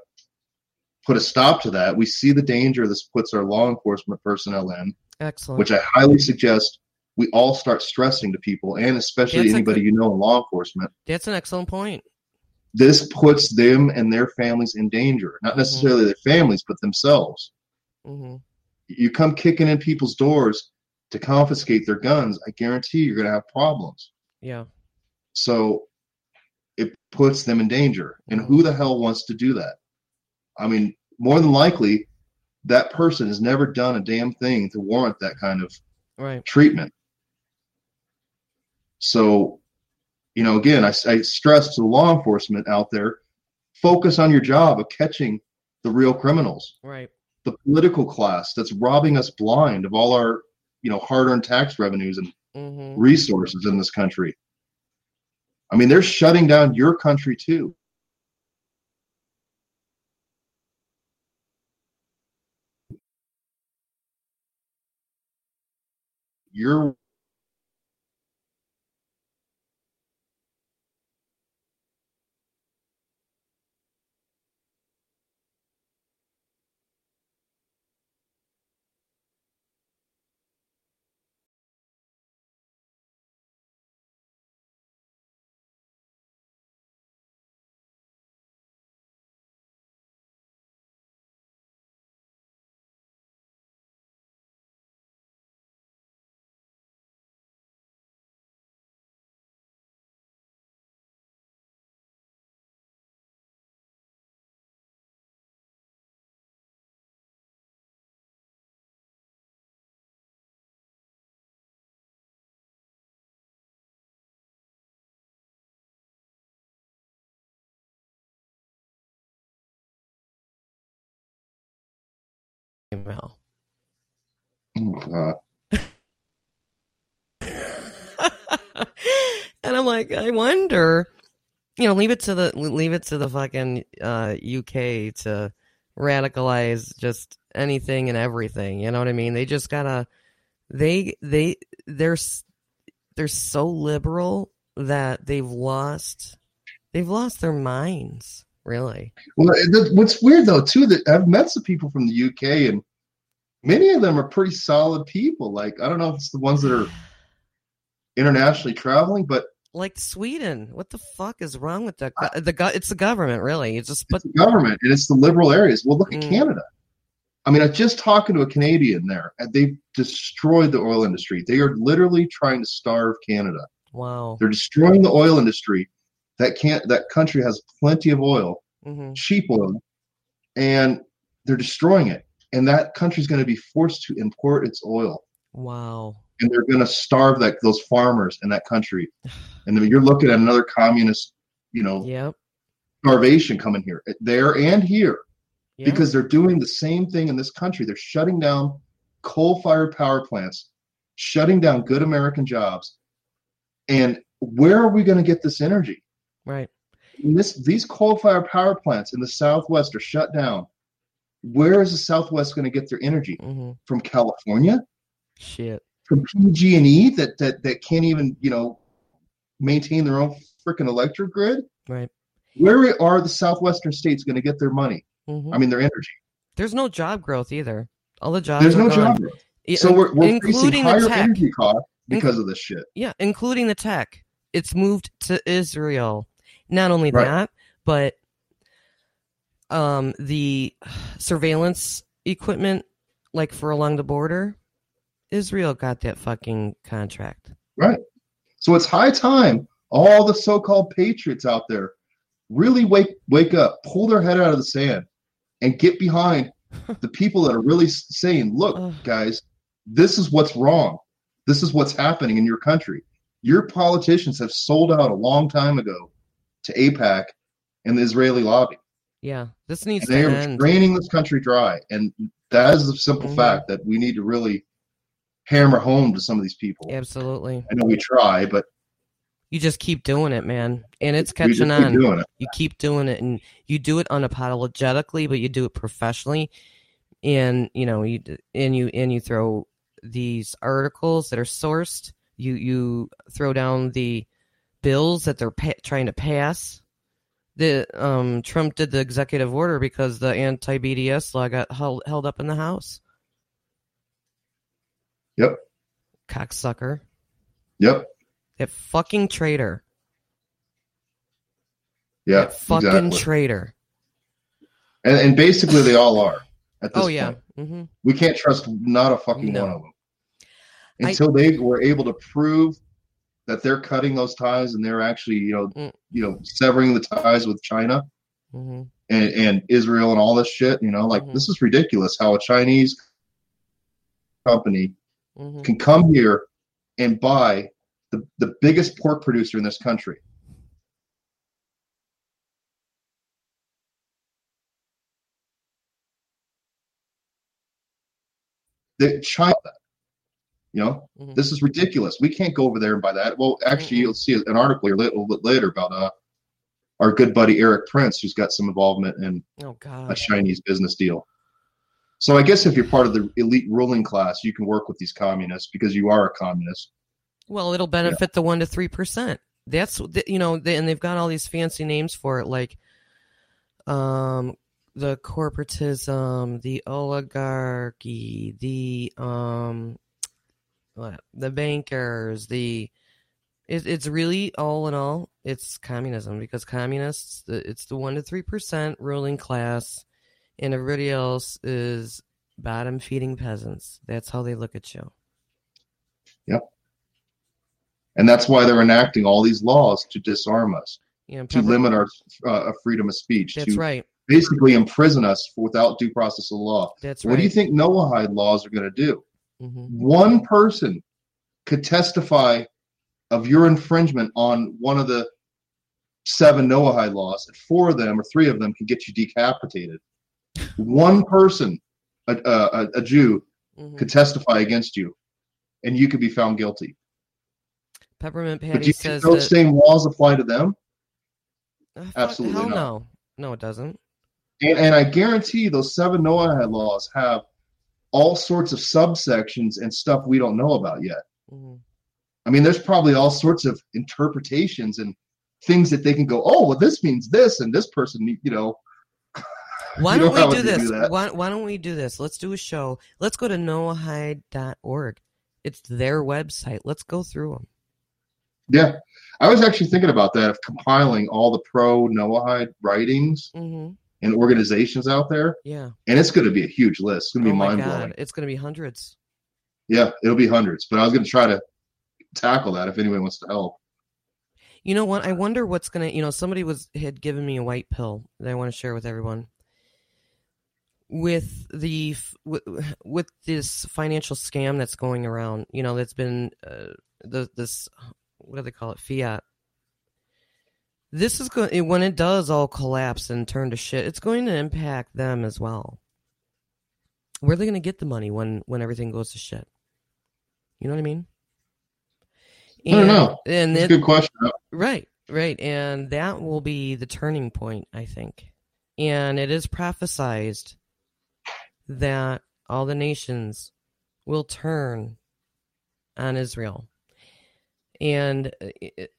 put a stop to that. We see the danger this puts our law enforcement personnel in. Excellent. Which I highly suggest we all start stressing to people, and especially that's anybody good, you know in law enforcement. That's an excellent point. This puts them and their families in danger. Not necessarily mm-hmm. their families, but themselves. Mm-hmm. You come kicking in people's doors to confiscate their guns. I guarantee you're going to have problems. Yeah. So it puts them in danger. And who the hell wants to do that? I mean, more than likely, that person has never done a damn thing to warrant that kind of right. treatment. So, you know, again, I, I stress to the law enforcement out there focus on your job of catching the real criminals. Right. The political class that's robbing us blind of all our, you know, hard earned tax revenues and mm-hmm. resources in this country. I mean, they're shutting down your country too. you're email. Oh, and I'm like, I wonder, you know, leave it to the leave it to the fucking uh, UK to radicalize just anything and everything. You know what I mean? They just gotta they they they're they're so liberal that they've lost they've lost their minds. Really? Well, it- what's weird though too that I've met some people from the UK and many of them are pretty solid people. Like I don't know if it's the ones that are internationally traveling, but Like Sweden? What the fuck is wrong with the go- the go- It's the government, really. It's just but it's the government and it's the liberal areas. Well, look at Mm. Canada. I mean, I was just talking to a Canadian there, and they've destroyed the oil industry. They are literally trying to starve Canada. wow. They're destroying the oil industry. That can't. That country has plenty of oil, hmm cheap oil, and they're destroying it. And that country's going to be forced to import its oil, Wow. and they're going to starve that those farmers in that country. And then you're looking at another communist, you know, Yep. starvation coming here, eh, there and here. yep. because they're doing the same thing in this country. They're shutting down coal fired power plants, shutting down good American jobs. And where are we going to get this energy? right. This, these coal fired power plants in the Southwest are shut down. Where is the Southwest going to get their energy? hmm From California? Shit. From PG&E that, that, that can't even, you know, maintain their own freaking electric grid? Right. Where are the Southwestern states going to get their money? hmm I mean, their energy. There's no job growth either. All the jobs. There's are no gone. job growth. So we're, we're including the higher tech. energy costs because of this shit. Yeah, including the tech. It's moved to Israel. Not only Right. that, but um the surveillance equipment like for along the border, Israel got that fucking contract. Right. So it's high time all the so-called patriots out there really wake wake up, pull their head out of the sand, and get behind the people that are really saying, "Look, guys, this is what's wrong. This is what's happening in your country. Your politicians have sold out a long time ago to AIPAC and the Israeli lobby. Yeah, this needs And they to are end. draining this country dry. And that is the simple Mhm. fact that we need to really hammer home to some of these people. Absolutely. I know we try, but You just keep doing it, man. And it's catching keep on. doing it. you keep doing it and you do it unapologetically but you do it professionally and you know you and you and you throw these articles that are sourced you you throw down the bills that they're pa- trying to pass the um Trump did the executive order because the anti BDS law got held, held up in the house Yep. cocksucker Yep. that fucking traitor Yeah. that fucking exactly. traitor and, and basically, they all are. At this oh yeah point. hmm we can't trust not a fucking No. one of them I- until they were able to prove that they're cutting those ties and they're actually, you know, Mm. you know, severing the ties with China hmm and, and Israel and all this shit. You know, like Mhm. this is ridiculous. How a Chinese company hmm can come here and buy the, the biggest pork producer in this country. The China, you know, Mhm. this is ridiculous. We can't go over there and buy that. Well, actually, Mhm. you'll see an article here a little bit later about uh, our good buddy Erik Prince, who's got some involvement in oh a Chinese business deal. So I guess if you're part of the elite ruling class, you can work with these communists because you are a communist. Well, it'll benefit the one to three percent. That's you know, they, and they've got all these fancy names for it, like um, the corporatism, the oligarchy, the um, the bankers, the. It, it's really all in all, it's communism because communists, it's the one to three percent ruling class, and everybody else is bottom feeding peasants. That's how they look at you. Yep. And that's why they're enacting all these laws to disarm us, know, to limit our uh, freedom of speech, That's to right. basically imprison us without due process of law. That's What right. do you think Noahide laws are going to do? Hmm One person could testify of your infringement on one of the seven Noahide laws, and four of them or three of them can get you decapitated. One person a, a, a Jew Mhm. could testify against you, and you could be found guilty. Peppermint But do you says think those that. same laws apply to them? Uh, fuck, Absolutely hell not. no. No, it doesn't. And, and I guarantee those seven Noahide laws have all sorts of subsections and stuff we don't know about yet. Mhm. I mean, there's probably all sorts of interpretations and things that they can go, oh, well, this means this, and this person, you know, Why don't know we do this? do why, why don't we do this? Let's do a show. Let's go to noahide.org. It's their website. Let's go through them. yeah. I was actually thinking about that of compiling all the pro Noahide writings hmm and organizations out there, Yeah. and it's going to be a huge list. It's going to oh be my mind blowing. It's going to be hundreds. Yeah, it'll be hundreds, but I was going to try to tackle that if anyone wants to help. You know what? I wonder what's going to, you know, somebody was had given me a white pill that I want to share with everyone. With the with, with this financial scam that's going around, you know, that's been uh, the this what do they call it? Fiat. This is going when it does all collapse and turn to shit. It's going to impact them as well. Where are they going to get the money when when everything goes to shit? You know what I mean? I don't know. And That's it, a good question. Right, right. And that will be the turning point, I think. And it is prophesized that all the nations will turn on Israel. And uh, it,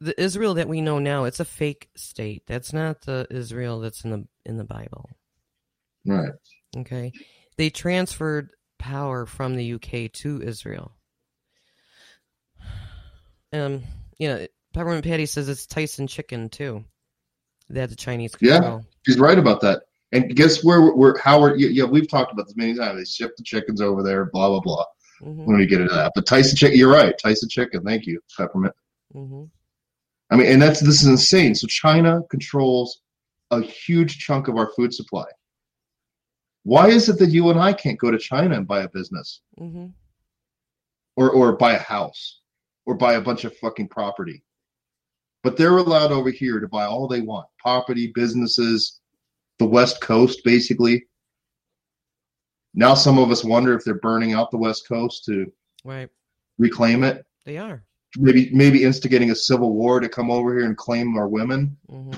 the Israel that we know now, it's a fake state. That's not the Israel that's in the in the Bible. Right. Okay. They transferred power from the UK to Israel. Um, you know, Peppermint Patty says it's Tyson chicken too. That the Chinese Yeah. control. She's right about that. And guess where we're, we're Howard? Yeah, we've talked about this many times. They ship the chickens over there, blah blah blah. hmm When we get into that, but Tyson chicken, you're right. Tyson chicken. Thank you, peppermint. hmm I mean, and that's this is insane. So China controls a huge chunk of our food supply. Why is it that you and I can't go to China and buy a business hmm or or buy a house or buy a bunch of fucking property? But they're allowed over here to buy all they want: property, businesses, the West Coast, basically. Now some of us wonder if they're burning out the West Coast to Right. reclaim it. They are. Maybe maybe instigating a civil war to come over here and claim our women. hmm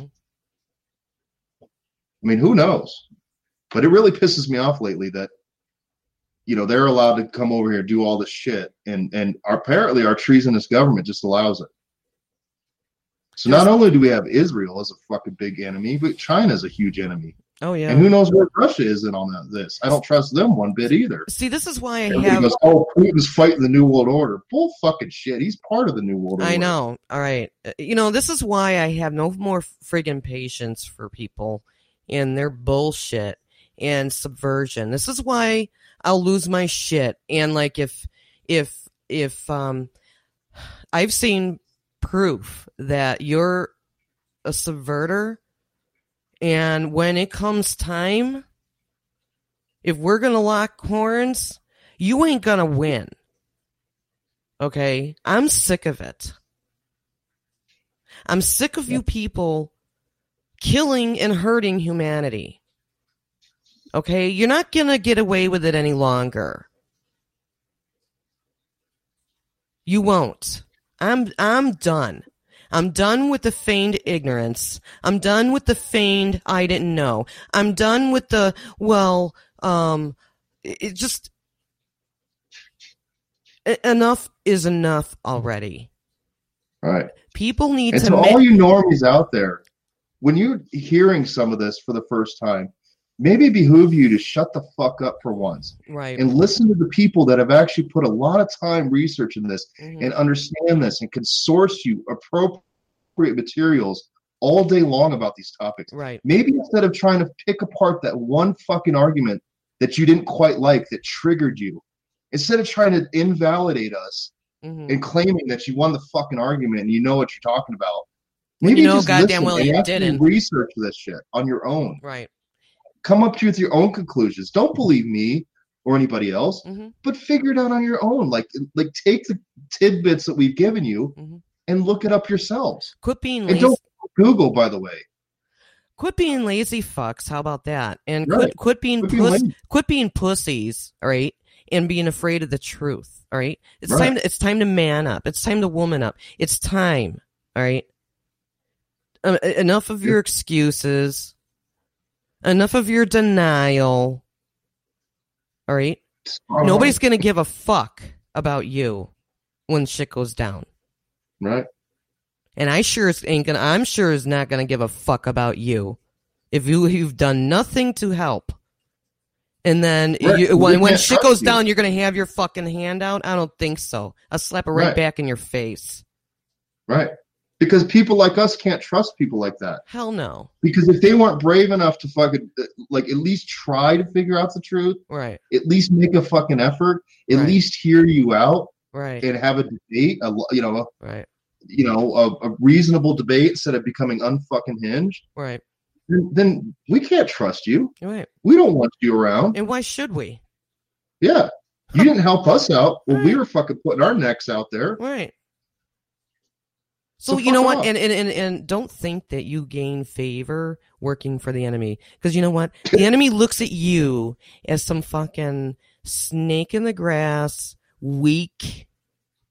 I mean, who knows? But it really pisses me off lately that you know they're allowed to come over here and do all this shit, and and apparently our treasonous government just allows it. So not only do we have Israel as a fucking big enemy, but China's a huge enemy, Oh yeah. and who knows where Russia is in on that, this? I don't trust them one bit either. See, this is why I Everybody have. goes, "Oh, Putin's fighting the New World Order." Bull fucking shit. He's part of the New World Order. I know. All right. Uh, You know, this is why I have no more friggin' patience for people and their bullshit and subversion. This is why I'll lose my shit. And like if if if um I've seen proof that you're a subverter and when it comes time if we're going to lock horns, you ain't going to win. Okay? I'm sick of it. I'm sick of you people killing and hurting humanity. Okay? You're not going to get away with it any longer. You won't. I'm I'm done. I'm done with the feigned ignorance. I'm done with the feigned I didn't know. I'm done with the well um it just enough is enough already. All right. People need And to to all you normies out there, when you're hearing some of this for the first time, maybe it behoove you to shut the fuck up for once right. and listen to the people that have actually put a lot of time researching this Mhm. and understand this and can source you appropriate materials all day long about these topics. Right. Maybe instead of trying to pick apart that one fucking argument that you didn't quite like that triggered you, instead of trying to invalidate us Mhm. and claiming that you won the fucking argument and you know what you're talking about. When you know just goddamn well you didn't. Research this shit on your own. Right. Come up to with your own conclusions. Don't believe me or anybody else, Mhm. but figure it out on your own. Like, like take the tidbits that we've given you Mhm. and look it up yourselves. Quit being And lazy. don't Google, by the way. quit being lazy fucks. How about that? And Right. quit quit being Quit being puss, lazy. quit being pussies, all right? And being afraid of the truth, all right? It's Right. time to, it's time to man up. It's time to woman up. It's time, all right? Uh, enough of your excuses. Enough of your denial. All right? On. Nobody's going to give a fuck about you when shit goes down. right. And I sure ain't gonna. I'm sure is not gonna give a fuck about you if you you've done nothing to help. And then Right. you, when when shit goes you. down, you're gonna have your fucking hand out. I don't think so. I'll slap it right, Right. back in your face. Right. Because people like us can't trust people like that. Hell no. Because if they weren't brave enough to fucking like at least try to figure out the truth, Right. at least make a fucking effort, at Right. least hear you out Right. and have a debate, a you know, Right. you know, a, a reasonable debate instead of becoming unfucking hinged, Right. then, then we can't trust you. Right. We don't want you around. And why should we? Yeah. You didn't help us out when we were fucking putting our necks out there. Right. So, So you know what? And, and and and don't think that you gain favor working for the enemy because you know what? The enemy looks at you as some fucking snake in the grass, weak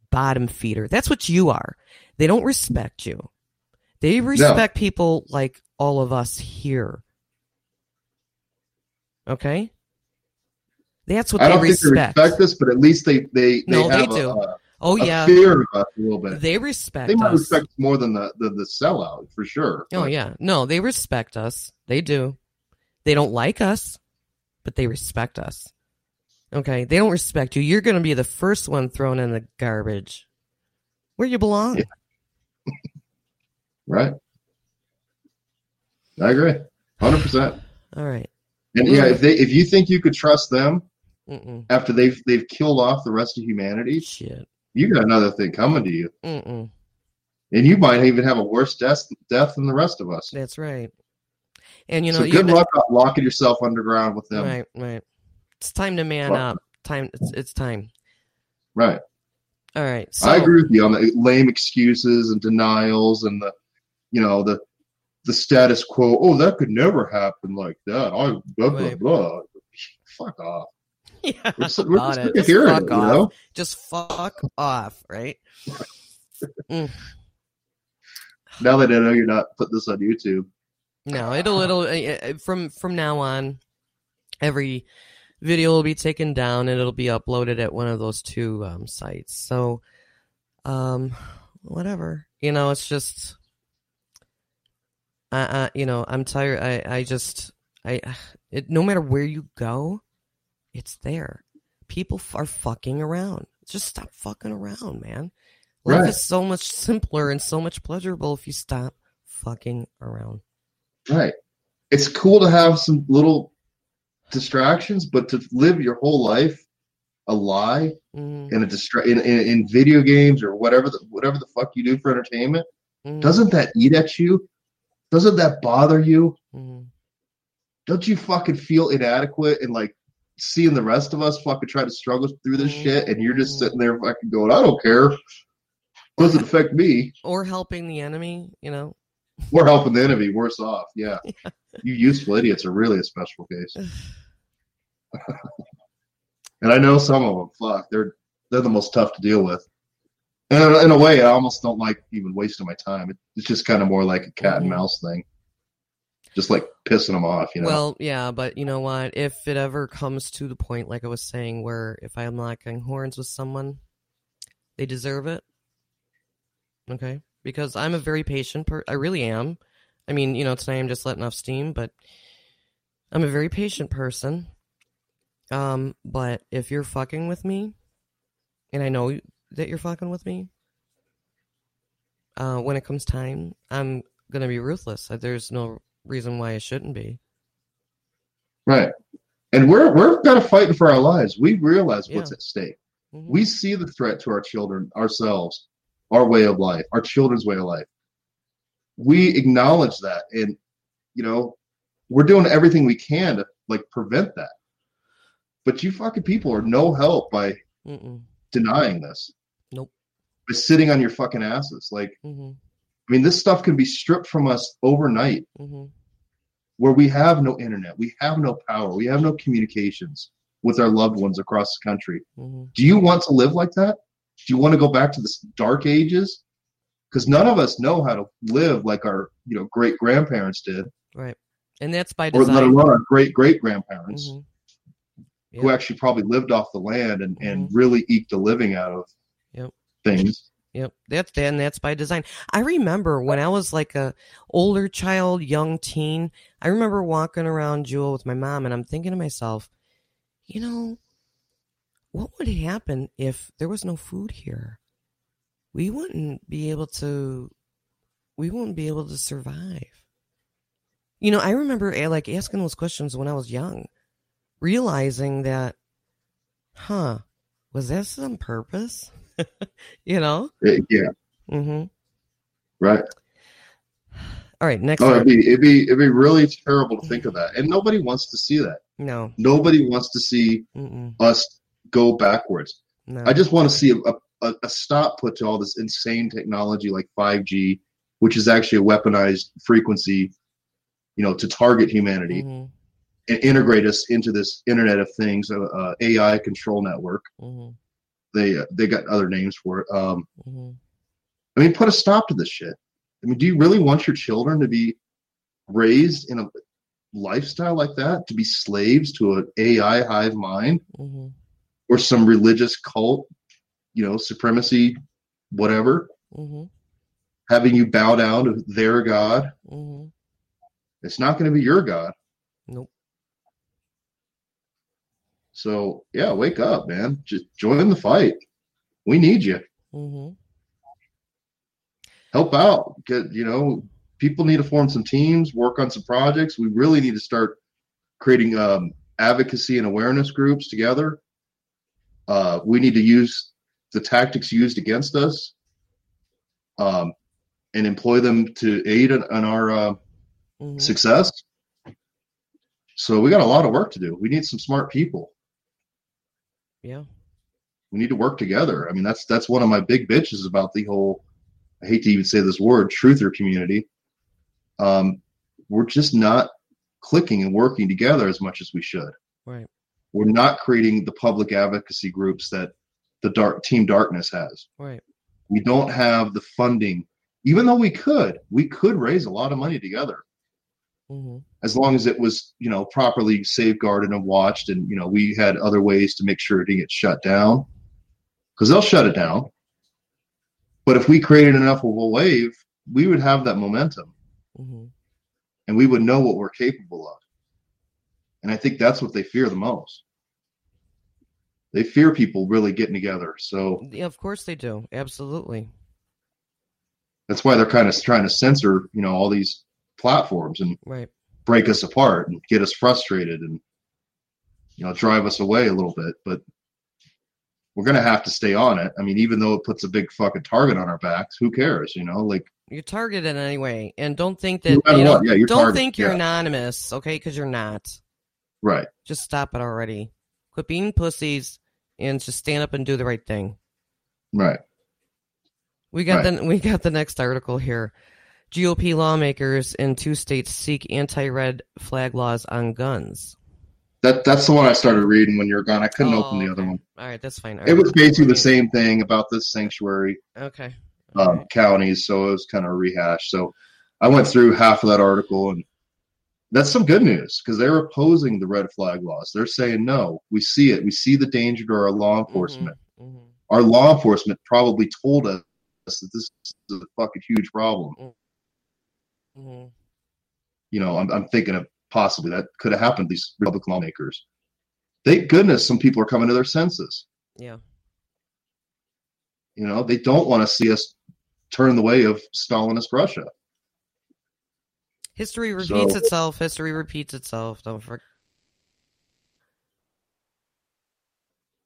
bottom feeder. That's what you are. They don't respect you. They respect people like all of us here. Okay? That's what I they don't think they respect. respect us, but at least they they, they No, they have do. A, a, oh yeah. fear of us a little bit. They respect They might us. respect us more than the, the, the sellout for sure. Oh But yeah. No, they respect us. They do. They don't like us, but they respect us. Okay? They don't respect you. You're going to be the first one thrown in the garbage. Where you belong. Yeah. Right. I agree. Hundred percent. All right. And yeah, if they if you think you could trust them Mm-mm. after they've they've killed off the rest of humanity, Shit. You got another thing coming to you. Mm-mm. And you might even have a worse death death than the rest of us. That's right. And you know, so good luck locking yourself underground with them. right, right. It's time to man up. Time. It's, it's time. Right. All right. So, I agree with you on the lame excuses and denials and the, you know, the the status quo. Oh, that could never happen like that. I blah blah Right. blah. Fuck off. Yeah. We're, just- we're about just it. Just hearing fuck it, you off. know? Just fuck off. Right. Now that I know you're not putting this on YouTube. No, it'll it'll uh, uh, from from now on, every video will be taken down and it'll be uploaded at one of those two um, sites. So, um, whatever. You know, it's just, I, I you know, I'm tired. I I just I it, no matter where you go, it's there. People f- are fucking around. Just stop fucking around, man. Life Right. is so much simpler and so much pleasurable if you stop fucking around. Right. It's cool to have some little distractions, but to live your whole life a lie Mm, in a distra- in, in, in video games or whatever the whatever the fuck you do for entertainment, mm, doesn't that eat at you? Doesn't that bother you? mm. Don't you fucking feel inadequate and like seeing the rest of us fucking try to struggle through this shit and you're just sitting there fucking going, I don't care. Doesn't affect me. or helping the enemy, you know. We're helping the enemy worse off. Yeah. You useful idiots are really a special case. and I know some of them. Fuck, they're they're the most tough to deal with. And in- a way, I almost don't like even wasting my time. It's just kind of more like a cat and Mhm. mouse thing, just like pissing them off. You know. Well, yeah, but you know what? If it ever comes to the point, like I was saying, where if I'm locking horns with someone, they deserve it. Okay, because I'm a very patient per. I really am. I mean, you know, tonight I'm just letting off steam, but I'm a very patient person. Um, but if you're fucking with me, and I know that you're fucking with me, uh, when it comes time, I'm gonna be ruthless. There's no reason why it shouldn't be. right. And we're we're kind of fighting for our lives. We realize what's at stake. Mhm. We see the threat to our children, ourselves, our way of life, our children's way of life. We acknowledge that, and you know, we're doing everything we can to like prevent that. But you fucking people are no help by Mm-mm. denying this. Nope. By sitting on your fucking asses. Like, Mhm. I mean, this stuff can be stripped from us overnight. Mhm. where we have no internet, we have no power, we have no communications with our loved ones across the country. hmm Do you want to live like that? Do you want to go back to the dark ages? Because none of us know how to live like our you know great grandparents did, Right. And that's by design. or let alone our great great grandparents Mhm. who actually probably lived off the land and, and Mhm. really eked a living out of Yep. things. Yep, that's and that's by design. I remember when I was like a older child, young teen. I remember walking around Jewel with my mom, and I'm thinking to myself, you know, what would happen if there was no food here? We wouldn't be able to. We wouldn't be able to survive. You know, I remember eh, like asking those questions when I was young, realizing that, huh, was this on purpose? you know. Yeah, Mm-hmm. right. All right, next. Oh, it'd be it'd be it'd be really terrible to think of that, and nobody wants to see that. No, Nobody wants to see mm-mm, us go backwards. no. I just want to see a, a, a stop put to all this insane technology like 5G, which is actually a weaponized frequency, you know, to target humanity Mhm, and integrate us into this Internet of Things, uh, uh, AI control network. mhm, They uh, they got other names for it. Um, mhm. I mean, put a stop to this shit. I mean, do you really want your children to be raised in a lifestyle like that, to be slaves to an AI hive mind Mhm, or some religious cult, you know, supremacy, whatever, mhm, having you bow down to their God? mhm. It's not going to be your God. Nope. So, yeah, wake up, man. Just join the fight. We need you. Mhm, help out. Get you know, people need to form some teams, work on some projects. We really need to start creating um, advocacy and awareness groups together. Uh, we need to use the tactics used against us um, and employ them to aid in, our uh, mhm. success. So we got a lot of work to do. We need some smart people. Yeah. We need to work together. I mean, that's that's one of my big bitches about the whole. I hate to even say this word, truther community. Um, we're just not clicking and working together as much as we should. Right. We're not creating the public advocacy groups that the dark team darkness has. Right. We don't have the funding, even though we could. We could raise a lot of money together Mhm, as long as it was, you know, properly safeguarded and watched, and you know, we had other ways to make sure it didn't get shut down. Because they'll shut it down. But if we created enough of a wave, we would have that momentum mm-hmm. and we would know what we're capable of. And I think that's what they fear the most. They fear people really getting together. So Yeah, of course they do. Absolutely. that's why they're kind of trying to censor, you know, all these platforms and Right. break us apart and get us frustrated and you know drive us away a little bit but we're going to have to stay on it i mean even though it puts a big fucking target on our backs who cares you know like You're targeted anyway, and don't think No that matter you know. what, yeah, you're don't targeted, think you're yeah. anonymous, okay? Because you're not. right Just stop it already. Quit being pussies and just stand up and do the right thing. right We got Right. the we got the next article here. GOP lawmakers in two states seek anti-red flag laws on guns. that that's the one i started reading when you were gone i couldn't Oh, open the other one All right, that's fine. All it right. was basically the same thing about the sanctuary Okay. um, counties so it was kind of rehashed. so i went through half of that article and that's some good news because they're opposing the red flag laws they're saying no we see it we see the danger to our law enforcement Mhm, our law enforcement probably told us that this is a fucking huge problem. mhm, mhm. You know, I'm, I'm thinking of possibly that could have happened to these Republican lawmakers. Thank goodness some people are coming to their senses. Yeah. You know, they don't want to see us turn the way of Stalinist Russia. History repeats So- itself. History repeats itself. Don't forget.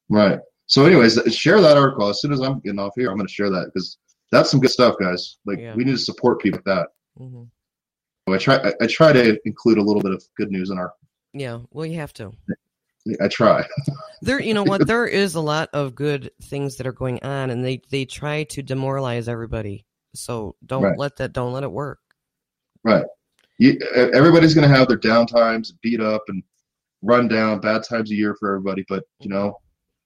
Right. So, anyways, share that article as soon as I'm getting off here. I'm going to share that because that's some good stuff, guys. Like Yeah. we need to support people like that. hmm I try. I, try to include a little bit of good news in our. Yeah. Well, you have to. I try. There, you know what? There is a lot of good things that are going on, and they they try to demoralize everybody. So don't Right. let that. Don't let it work. Right. you, everybody's going to have their downtimes, beat up and run down, bad times a year for everybody. But you know,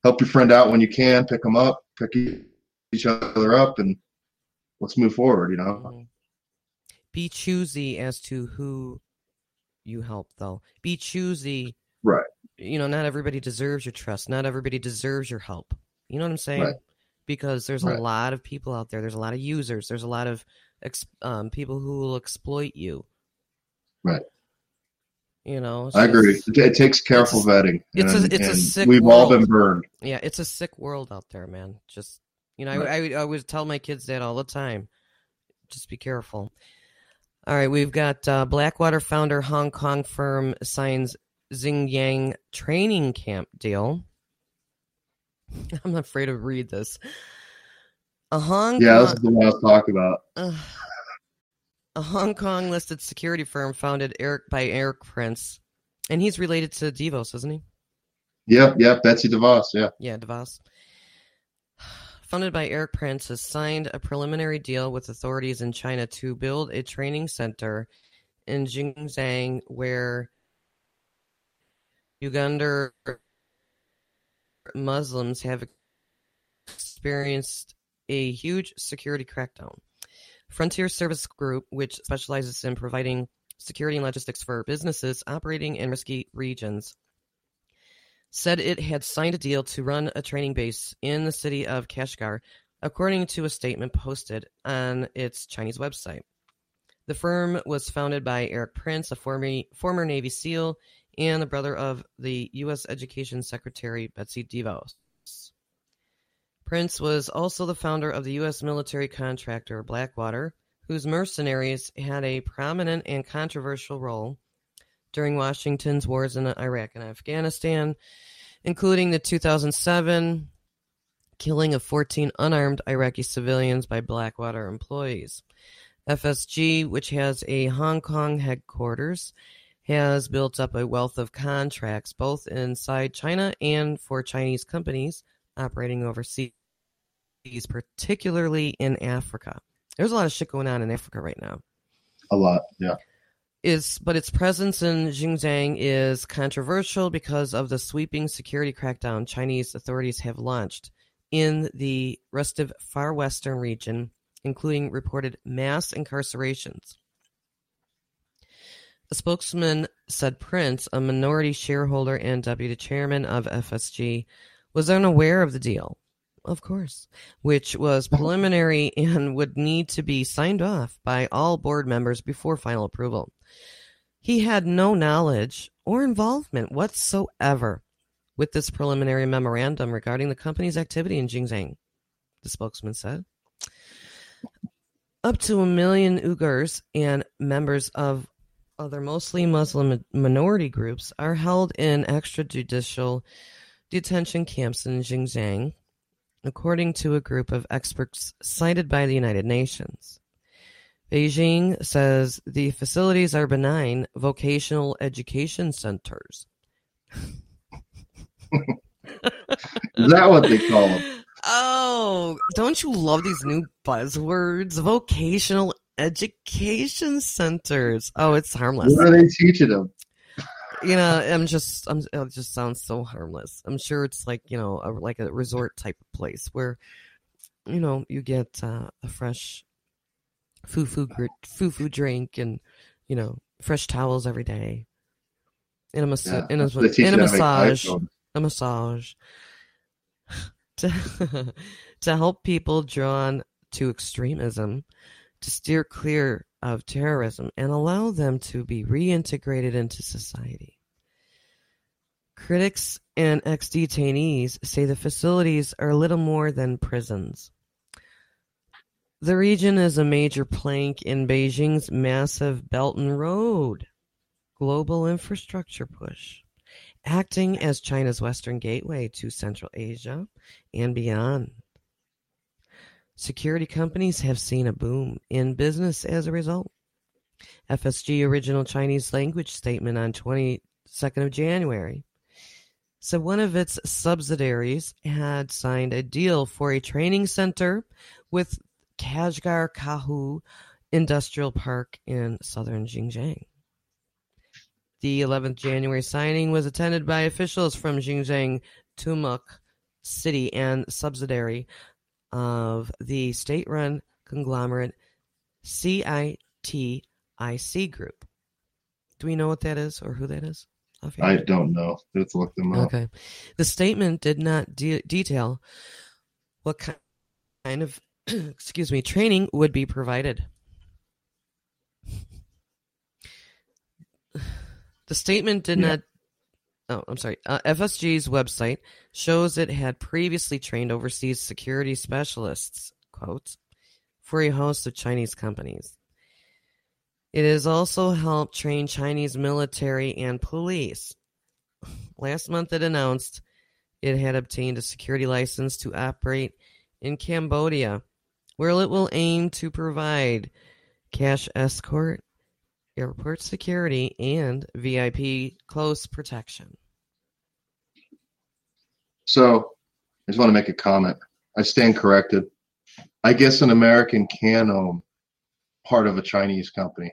help your friend out when you can, pick them up, pick each other up, and let's move forward. You know, Mhm. Be choosy as to who you help, though. Be choosy. Right. You know, not everybody deserves your trust. Not everybody deserves your help. You know what I'm saying? Right. Because there's Right. a lot of people out there. There's a lot of users. There's a lot of ex- um, people who will exploit you. Right. You know, it's I agree. It, takes careful vetting. it's a- and- it's a and sick We've all been burned. Yeah, it's a sick world out there, man. Just you know, Right. I, I I would tell my kids that all the time. Just be careful. All right, we've got uh, Blackwater founder Hong Kong firm signs Xinjiang training camp deal. I'm afraid to read this. A Hong Yeah, this is the one I was talking about. A Hong Kong listed security firm founded Erik by Erik Prince, and he's related to DeVos, isn't he? Yep, yep. Betsy DeVos. Yeah. Yeah, DeVos. Funded by Erik Prince, has signed a preliminary deal with authorities in China to build a training center in Xinjiang where Uyghur Muslims have experienced a huge security crackdown. Frontier Service Group, which specializes in providing security and logistics for businesses operating in risky regions, said it had signed a deal to run a training base in the city of Kashgar, according to a statement posted on its Chinese website. The firm was founded by Erik Prince, a former, former Navy SEAL, and the brother of the U.S. Education Secretary Betsy DeVos. Prince was also the founder of the U.S. military contractor Blackwater, whose mercenaries had a prominent and controversial role during Washington's wars in Iraq and Afghanistan, including the 2007 killing of 14 unarmed Iraqi civilians by Blackwater employees. FSG, which has a Hong Kong headquarters, has built up a wealth of contracts both inside China and for Chinese companies operating overseas, particularly in Africa. There's a lot of shit going on in Africa right now A lot. Yeah. Is but its presence in Xinjiang is controversial because of the sweeping security crackdown Chinese authorities have launched in the restive far western region, including reported mass incarcerations. A spokesman said Prince, a minority shareholder and deputy chairman of FSG, was unaware of the deal, of course, which was preliminary and would need to be signed off by all board members before final approval. He had no knowledge or involvement whatsoever with this preliminary memorandum regarding the company's activity in Xinjiang, the spokesman said. Up to a million Uyghurs and members of other mostly Muslim minority groups are held in extrajudicial detention camps in Xinjiang, according to a group of experts cited by the United Nations. Beijing says the facilities are benign vocational education centers. Is that what they call them? Oh, don't you love these new buzzwords? Vocational education centers. Oh, it's harmless. What are they teaching them? You know, I'm just, I'm, it just sounds so harmless. I'm sure it's like, you know, a, like a resort type of place where, you know, you get uh, a fresh foo-foo, gr- foo-foo drink and, you know, fresh towels every day. And a, mas- Yeah, and a, that's what they teach and a massage. a massage to to help people drawn to extremism to steer clear of terrorism and allow them to be reintegrated into society. Critics and ex detainees say the facilities are little more than prisons. The region is a major plank in Beijing's massive Belt and Road global infrastructure push acting as China's western gateway to Central Asia and beyond. Security companies have seen a boom in business as a result. FSG original Chinese language statement on 22nd of January said one of its subsidiaries had signed a deal for a training center with Kashgar Kahu industrial park in southern Xinjiang. The 11th January signing was attended by officials from Xinjiang, Tumuk City, and subsidiary of the state-run conglomerate CITIC Group. Do we know what that is or who that is? I don't know. Let's look them up. Okay. The statement did not de- detail what kind of excuse me training would be provided. The statement did Yeah. not. Oh, I'm sorry. Uh, FSG's website shows it had previously trained overseas security specialists, quote, for a host of Chinese companies. It has also helped train Chinese military and police. Last month, it announced it had obtained a security license to operate in Cambodia, where it will aim to provide cash escort, airport security, and VIP close protection. So I just want to make a comment. I stand corrected. I guess an American can own part of a Chinese company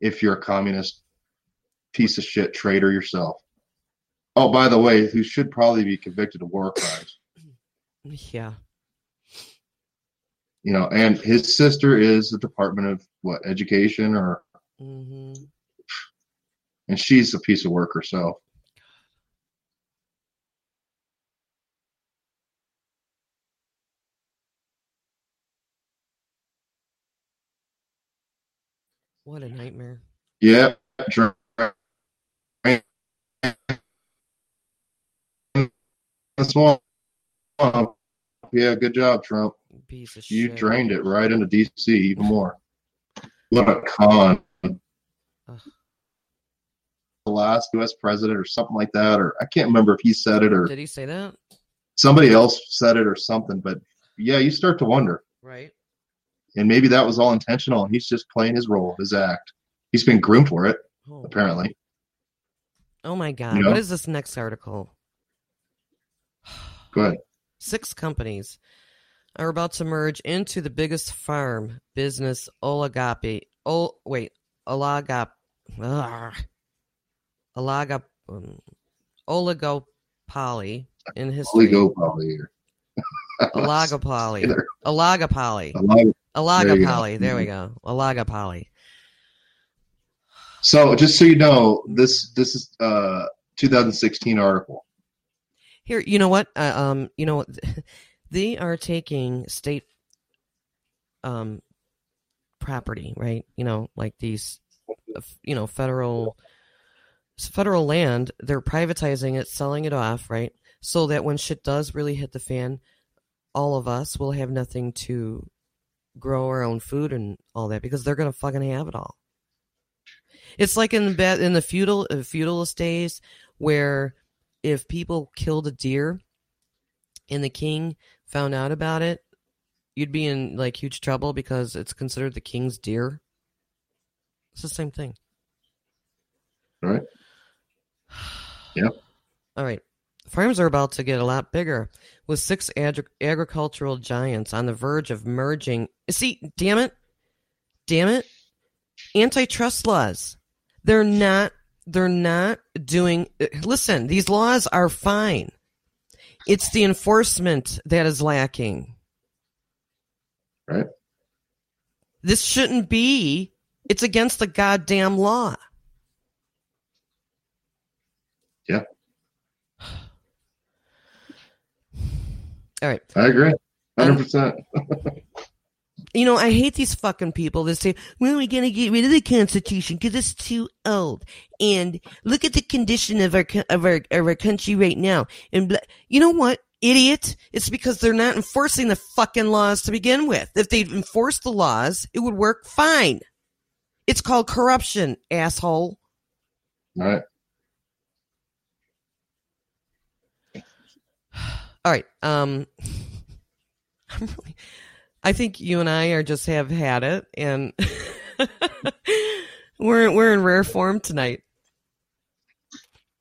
if you're a communist piece of shit traitor yourself. Oh, by the way, who should probably be convicted of war crimes. Yeah. You know, and his sister is the Department of what education or hmm and she's a piece of work herself. What a nightmare. Yeah. Yeah, good job, Trump. Piece of You shit. drained it right into DC even more. What a con. Ugh. The last U.S. president or something like that, or I can't remember if he said it or Did he say that? somebody else said it or something. But yeah, you start to wonder, Right. and maybe that was all intentional, and he's just playing his role, his act. He's been groomed for it, Oh, apparently. oh my God. You know? is this next article? Go ahead. Six companies are about to merge into the biggest farm business oligopoly. Oh, wait, oligop, ugh, oligop, um, oligopoly in history. Oligopoly. Oligopoly. Oligopoly. Olig- Oligopoly. There, we go. Oligopoly. So just so you know, this this is uh 2016 article. Here, you know what? Uh, um, you know, they are taking state um property, right? You know, like these, you know, federal federal land. They're privatizing it, selling it off, right? So that when shit does really hit the fan, all of us will have nothing to grow our own food and all that because they're gonna fucking have it all. It's like in the in the feudal uh, feudalist days where if people killed a deer and the king found out about it, you'd be in like huge trouble because it's considered the king's deer. It's the same thing. Right. Yep. All right. Farms are about to get a lot bigger with six agri- agricultural giants on the verge of merging. See, damn it. Damn it. Antitrust laws. They're not they're not doing listen, these laws are fine. It's the enforcement that is lacking. Right. This shouldn't be. It's against the goddamn law. Yeah. All right. I agree. Um, 100%. You know, I hate these fucking people that say, well, we're going to get rid of the Constitution because it's too old. And look at the condition of our, of our, of our country right now. And you know what, idiot? It's because they're not enforcing the fucking laws to begin with. If they'd enforce the laws, it would work fine. It's called corruption, asshole. All right. All right. Um, I'm really, I think you and I are just have had it, and we're we're in rare form tonight.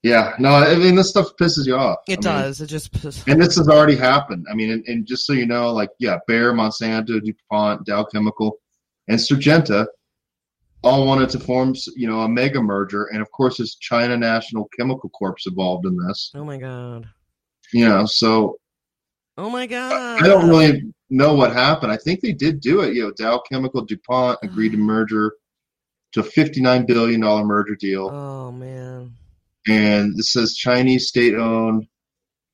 Yeah. No, I mean, this stuff pisses you off. It I mean, does. It just pisses. and this has already happened. I mean, and, and just so you know, like, yeah, Bayer, Monsanto, DuPont, Dow Chemical, and Syngenta all wanted to form, you know, a mega merger, and of course, there's China National Chemical Corp's involved in this. Oh my god. You know, so Oh my god. I don't really know what happened. I think they did do it. You know, Dow Chemical, DuPont agreed to mm. merger to a $59 billion merger deal. Oh man. And this says Chinese state owned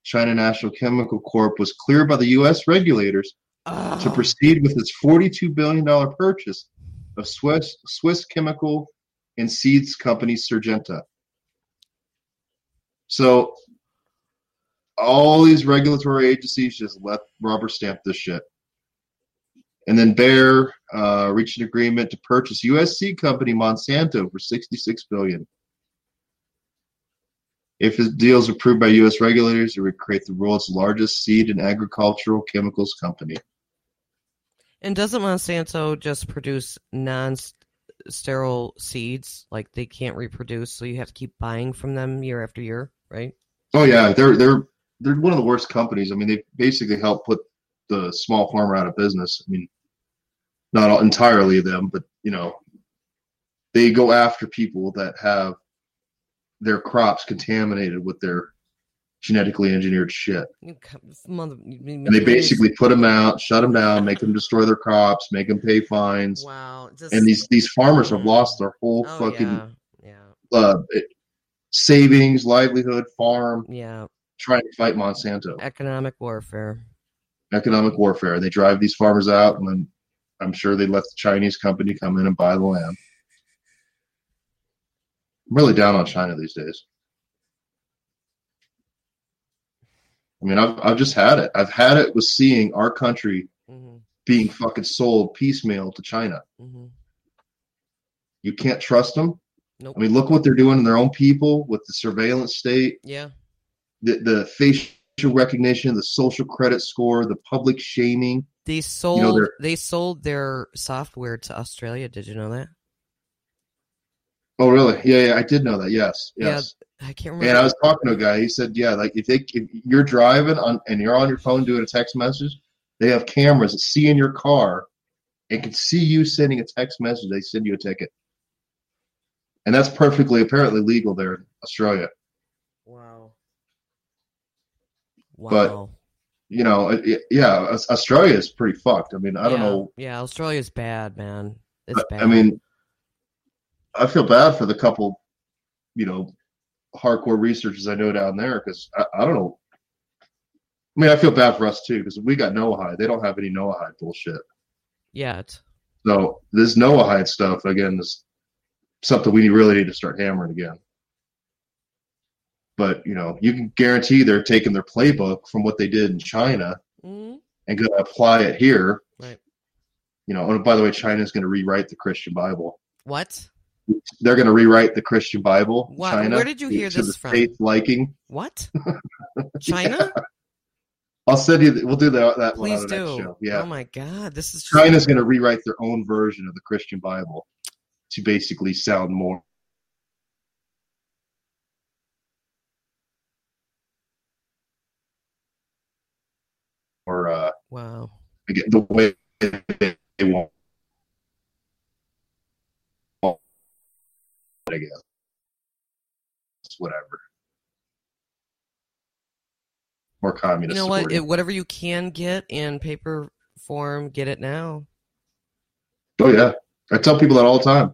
China National Chemical Corp was cleared by the U.S. regulators Oh. to proceed with its $42 billion purchase of Swiss, Swiss chemical and seeds company Syngenta. So all these regulatory agencies just let rubber stamp this shit. And then Bayer uh, reached an agreement to purchase USC company Monsanto for 66 billion. If the deal is approved by U.S. regulators, it would create the world's largest seed and agricultural chemicals company. And doesn't Monsanto just produce non-sterile seeds? Like they can't reproduce, so you have to keep buying from them year after year, right? Oh yeah, they're they're they're one of the worst companies. I mean, they basically help put the small farmer out of business. I mean, not all, entirely them, but you know, they go after people that have their crops contaminated with their genetically engineered shit. You Mother, And they basically put them out, shut them down, make them destroy their crops, make them pay fines. wow. Just, And these these farmers have lost their whole oh, fucking yeah, yeah, uh, savings, livelihood, farm, yeah. Trying to fight Monsanto. Economic warfare. economic warfare. They drive these farmers out, and then I'm sure they let the Chinese company come in and buy the land. I'm really down on China these days. I mean, I've I've just had it. I've had it with seeing our country hmm being fucking sold piecemeal to China. Mm-hmm. You can't trust them. Nope. I mean, look what they're doing to their own people with the surveillance state, Yeah. The the facial recognition, the social credit score, the public shaming. They sold. they're- they sold their software to Australia. Did you know that? Oh, really? Yeah, yeah, I did know that. Yes, Yeah, yes. I can't remember. And I was talking to a guy. He said, "Yeah, like if they if you're driving on and you're on your phone doing a text message, they have cameras that see in your car and can see you sending a text message. They send you a ticket, and that's perfectly apparently legal there in Australia. wow. But- You know, it- yeah, Australia is pretty fucked. I mean, I don't know. Yeah, Australia's bad, man. It's I- bad. I mean, I feel bad for the couple, you know, hardcore researchers I know down there because I, I don't know. I mean, I feel bad for us too because we got Noahide. They don't have any Noahide bullshit. yet. So this Noahide stuff again is something we really need to start hammering again. But you know, you can guarantee they're taking their playbook from what they did in China hmm and going to apply it here. Right. You know, and by the way, China's going to rewrite the Christian Bible. What? They're going to rewrite the Christian Bible. Wow, China. where did you hear to this the from? Faith liking. What? China? I'll send you. We'll do that. That one Please on the next do. show. Yeah. Oh my God, this is China's going to rewrite their own version of the Christian Bible to basically sound more. Or uh, wow. the way they want. I guess. Whatever. More communist. You know what? It, whatever you can get in paper form, get it now. Oh yeah, I tell people that all the time.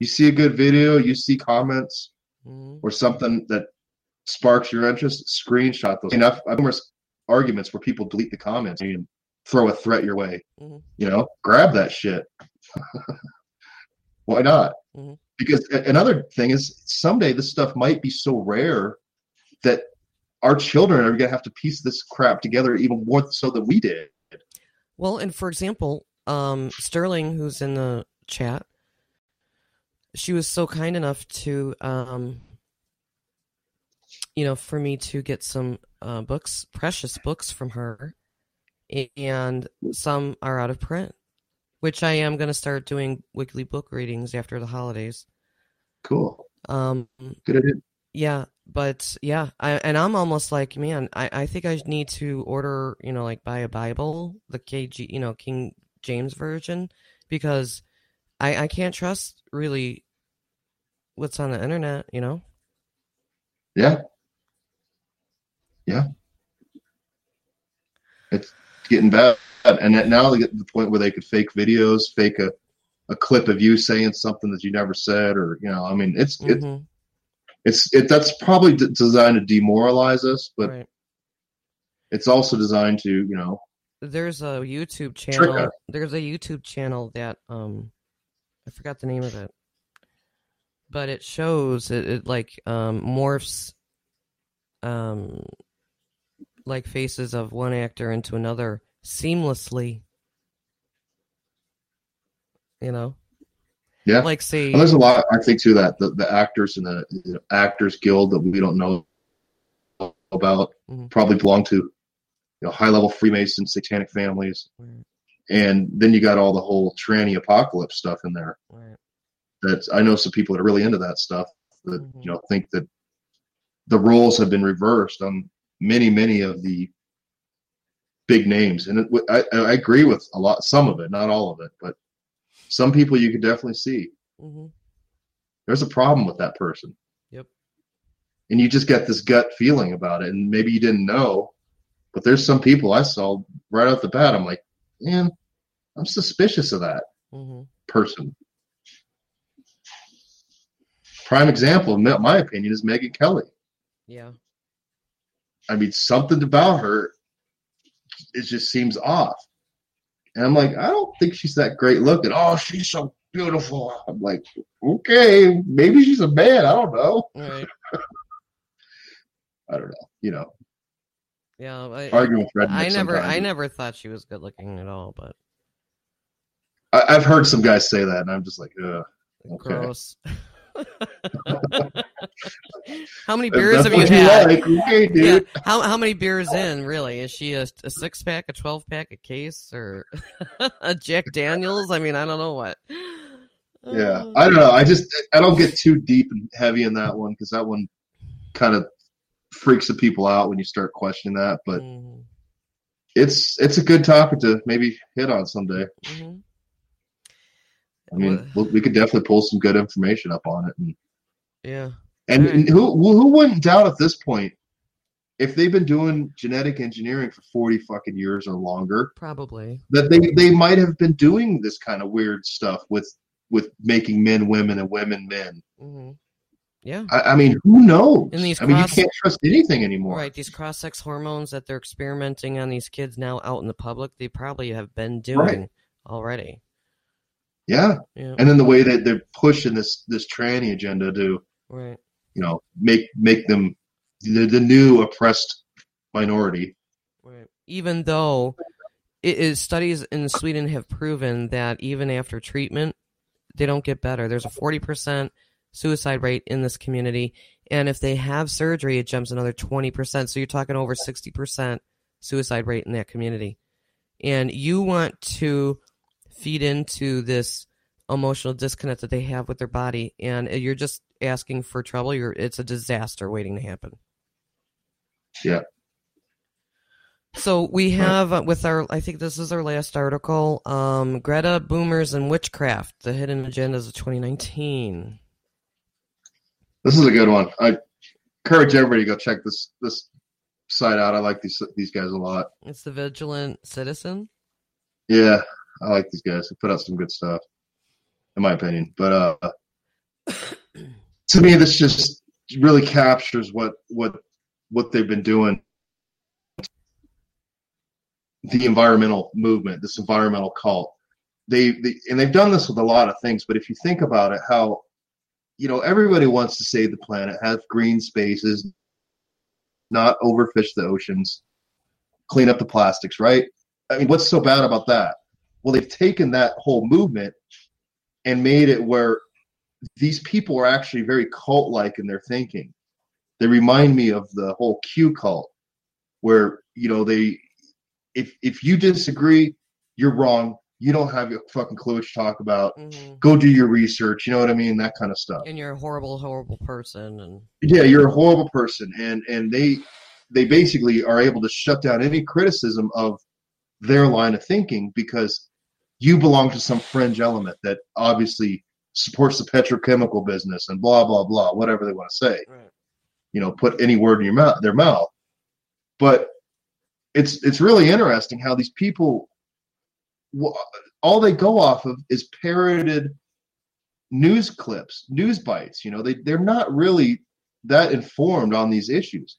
You see a good video, you see comments Mhm. or something that sparks your interest, screenshot those. Enough numerous arguments where people delete the comments and throw a threat your way. Mhm. You know, grab that shit. Why not? Mhm. Because another thing is someday this stuff might be so rare that our children are gonna have to piece this crap together even more so than we did. Well, and for example, um, Sterling, who's in the chat, she was so kind enough to, um, you know, for me to get some uh, books, precious books from her, and some are out of print, which I am going to start doing weekly book readings after the holidays. Cool. Um, Good idea. yeah, but yeah, I, and I'm almost like, man, I, I think I need to order, you know, like buy a Bible, the KG, you know, King James version, because I I can't trust really what's on the internet. You know. Yeah. Yeah. It's getting bad. And now they get to the point where they could fake videos, fake a, a clip of you saying something that you never said, or, you know, I mean, it's, it, Mhm, it's, it, that's probably d- designed to demoralize us, but right. it's also designed to, you know, There's a YouTube channel. There's a YouTube channel that um, I forgot the name of it, but it shows it, it like um morphs um like faces of one actor into another seamlessly. You know, yeah. like say And there's a lot, I think, too, that the, the actors and the, the Actors Guild that we don't know about Mhm. probably belong to, you know, high level Freemason satanic families. Right, And then you got all the whole tranny apocalypse stuff in there. right. That I know some people that are really into that stuff that, Mhm. you know, think that the roles have been reversed on many, many of the big names. And it, I, I agree with a lot, some of it, not all of it, but some people you could definitely see. Mm-hmm. there's a problem with that person. Yep. And you just get this gut feeling about it, and maybe you didn't know, but there's some people I saw right off the bat. I'm like, man, I'm suspicious of that mm-hmm. person. Prime example, in my opinion, is Megyn Kelly. Yeah. I mean, something about her, it just seems off. And I'm like, I don't think she's that great looking. Oh, she's so beautiful. I'm like, okay, maybe she's a man. I don't know. Right. I don't know. You know, Yeah. I, arguing with. I never, I never thought she was good looking at all, but I, I've heard some guys say that, and I'm just like, ugh. Okay. gross. how many beers have you had? like, okay, Yeah. How how many beers in really? Is she a, a six pack, a twelve pack, a case, or a Jack Daniels? I mean, I don't know what. Yeah. I don't know. I just I don't get too deep and heavy in that one because that one kind of freaks the people out when you start questioning that. But mhm, it's it's a good topic to maybe hit on someday. mhm. I mean, we we could definitely pull some good information up on it. And, yeah, and Alright. who who wouldn't doubt at this point if they've been doing genetic engineering for 40 fucking years or longer probably. that they they might have been doing this kind of weird stuff with with making men women and women men. mm-hmm. Yeah, I, I mean, who knows? And these I mean, you can't trust anything anymore. right. These cross sex hormones that they're experimenting on these kids now out in the public, they probably have been doing already. Yeah, Yeah, and then the way that they're pushing this this tranny agenda to right. you know make make them the, the new oppressed minority. Right. Even though it is studies in Sweden have proven that even after treatment, they don't get better. There's a 40% suicide rate in this community. And if they have surgery, it jumps another 20%. So you're talking over 60% suicide rate in that community. And you want to feed into this emotional disconnect that they have with their body. And you're just asking for trouble. You're, it's a disaster waiting to happen. Yeah. So we have uh, with our, I think this is our last article, um, Greta, Boomers, and Witchcraft, the hidden agendas of 2019. This is a good one. I encourage everybody to go check this this site out. I like these these guys a lot. It's the Vigilant Citizen. Yeah, I like these guys. They put out some good stuff, in my opinion. But uh, to me, this just really captures what what what they've been doing. The environmental movement, this environmental cult, they, they and they've done this with a lot of things. But if you think about it, how you know everybody wants to save the planet, have green spaces, not overfish the oceans, clean up the plastics, right? I mean, what's so bad about that? Well, they've taken that whole movement and made it where these people are actually very cult like in their thinking. They remind me of the whole Q cult, where, you know, they, if, if you disagree, you're wrong. You don't have a fucking clue what you talk about. Mm-hmm. Go do your research. You know what I mean? That kind of stuff. And you're a horrible, horrible person. And yeah you're a horrible person and and they they basically are able to shut down any criticism of their line of thinking because you belong to some fringe element that obviously supports the petrochemical business and blah blah blah, whatever they want to say. Right. You know, put any word in your mouth, their mouth. But it's it's really interesting how these people, all they go off of is parroted news clips, news bites. You know, they they're not really that informed on these issues.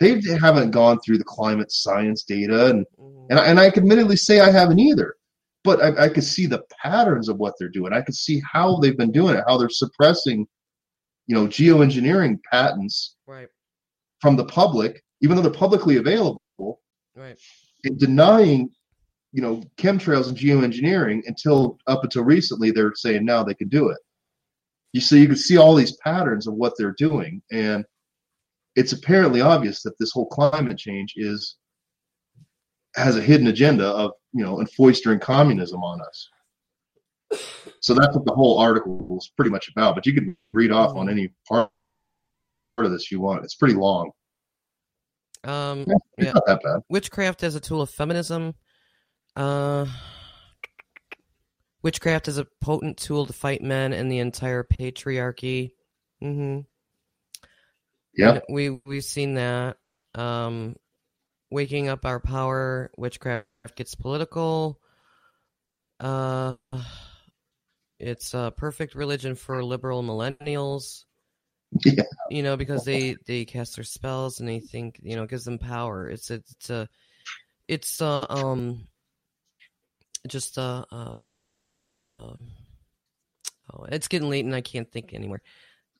They haven't gone through the climate science data, and hmm and I, and I can admittedly say I haven't either. But I, I could see the patterns of what they're doing. I could see how they've been doing it, how they're suppressing, you know, geoengineering patents Right. from the public, even though they're publicly available, Right. and denying, you know, chemtrails and geoengineering until up until recently they're saying now they can do it. You see, you can see all these patterns of what they're doing, and it's apparently obvious that this whole climate change is has a hidden agenda of you know enfoistering communism on us. So that's what the whole article is pretty much about. But you can read off on any part of this you want. It's pretty long. Um, It's Yeah. not that bad. witchcraft as a tool of feminism. Uh, witchcraft is a potent tool to fight men and the entire patriarchy. hmm Yeah. we we've seen that. Um, waking up our power. Witchcraft gets political. Uh, it's a perfect religion for liberal millennials. Yeah. You know, because they they cast their spells and they think you know it gives them power. It's it's a it's uh, um just uh, uh um, oh it's getting late and I can't think anymore.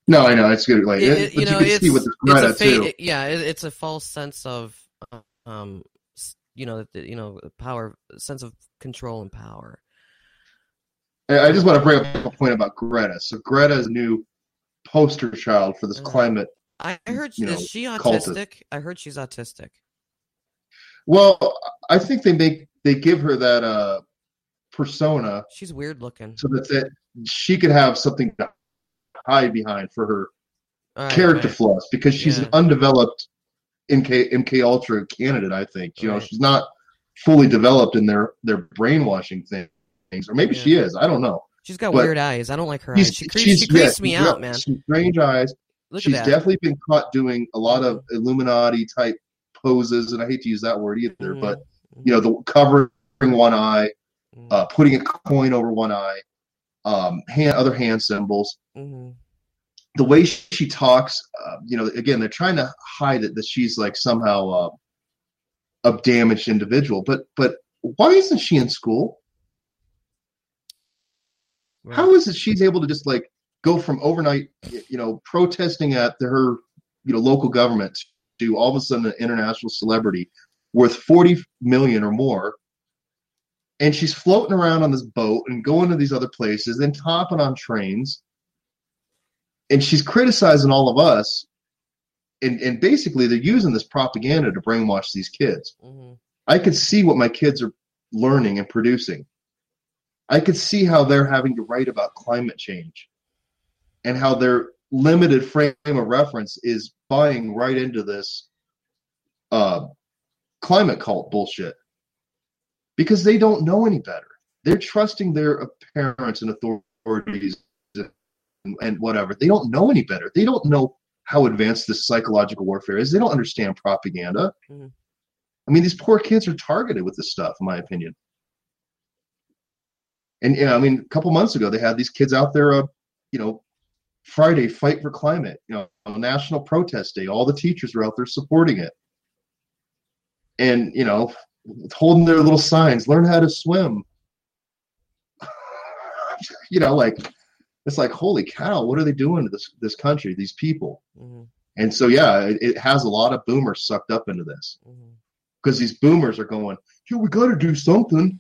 No, I know it's good. Like, It- it, you know, you can it's, see with this it's a Greta fa- too. it- yeah, it, it's a false sense of um you know that you know power sense of control and power. I just want to bring up a point about Greta. So Greta's new poster child for this Uh-huh. climate. I heard You know, is she cultist. autistic? I heard she's autistic. Well, I think they make they give her that uh persona She's weird looking. so that, that she could have something to hide behind for her right, character right. flaws because she's Yeah. an undeveloped MK MK Ultra candidate. I think you know she's not fully developed in their their brainwashing thing- things, or maybe Yeah. she is. I don't know. She's got but weird eyes. I don't like her eyes. She creeps, she creeps yeah, me out, got man. strange eyes. Look she's definitely been caught doing a lot of Illuminati type poses, and I hate to use that word either, Mhm. but you know, the covering one eye, Mhm. uh, putting a coin over one eye, um, hand, other hand symbols. Mhm. The way she talks, uh, you know, again, they're trying to hide it that she's like somehow uh, a damaged individual. But but why isn't she in school? Right. How is it she's able to just like go from overnight, you know, protesting at the, her, you know, local government to all of a sudden an international celebrity worth 40 million or more. And she's floating around on this boat and going to these other places, then topping on trains. And she's criticizing all of us. And, and basically, they're using this propaganda to brainwash these kids. Mm-hmm. I could see what my kids are learning and producing. I could see how they're having to write about climate change and how their limited frame of reference is buying right into this uh, climate cult bullshit because they don't know any better. They're trusting their parents and authorities and, whatever. They don't know any better. They don't know how advanced this psychological warfare is. They don't understand propaganda. Mhm. I mean, these poor kids are targeted with this stuff, in my opinion. And yeah, I mean, a couple months ago, they had these kids out there, uh, you know, Friday fight for climate, you know, National Protest Day. All the teachers were out there supporting it, and you know, holding their little signs, "Learn how to swim." you know, like it's like, holy cow, what are they doing to this this country, these people? Mm-hmm. And so, yeah, it, it has a lot of boomers sucked up into this because these boomers are going, yeah, we got to do something.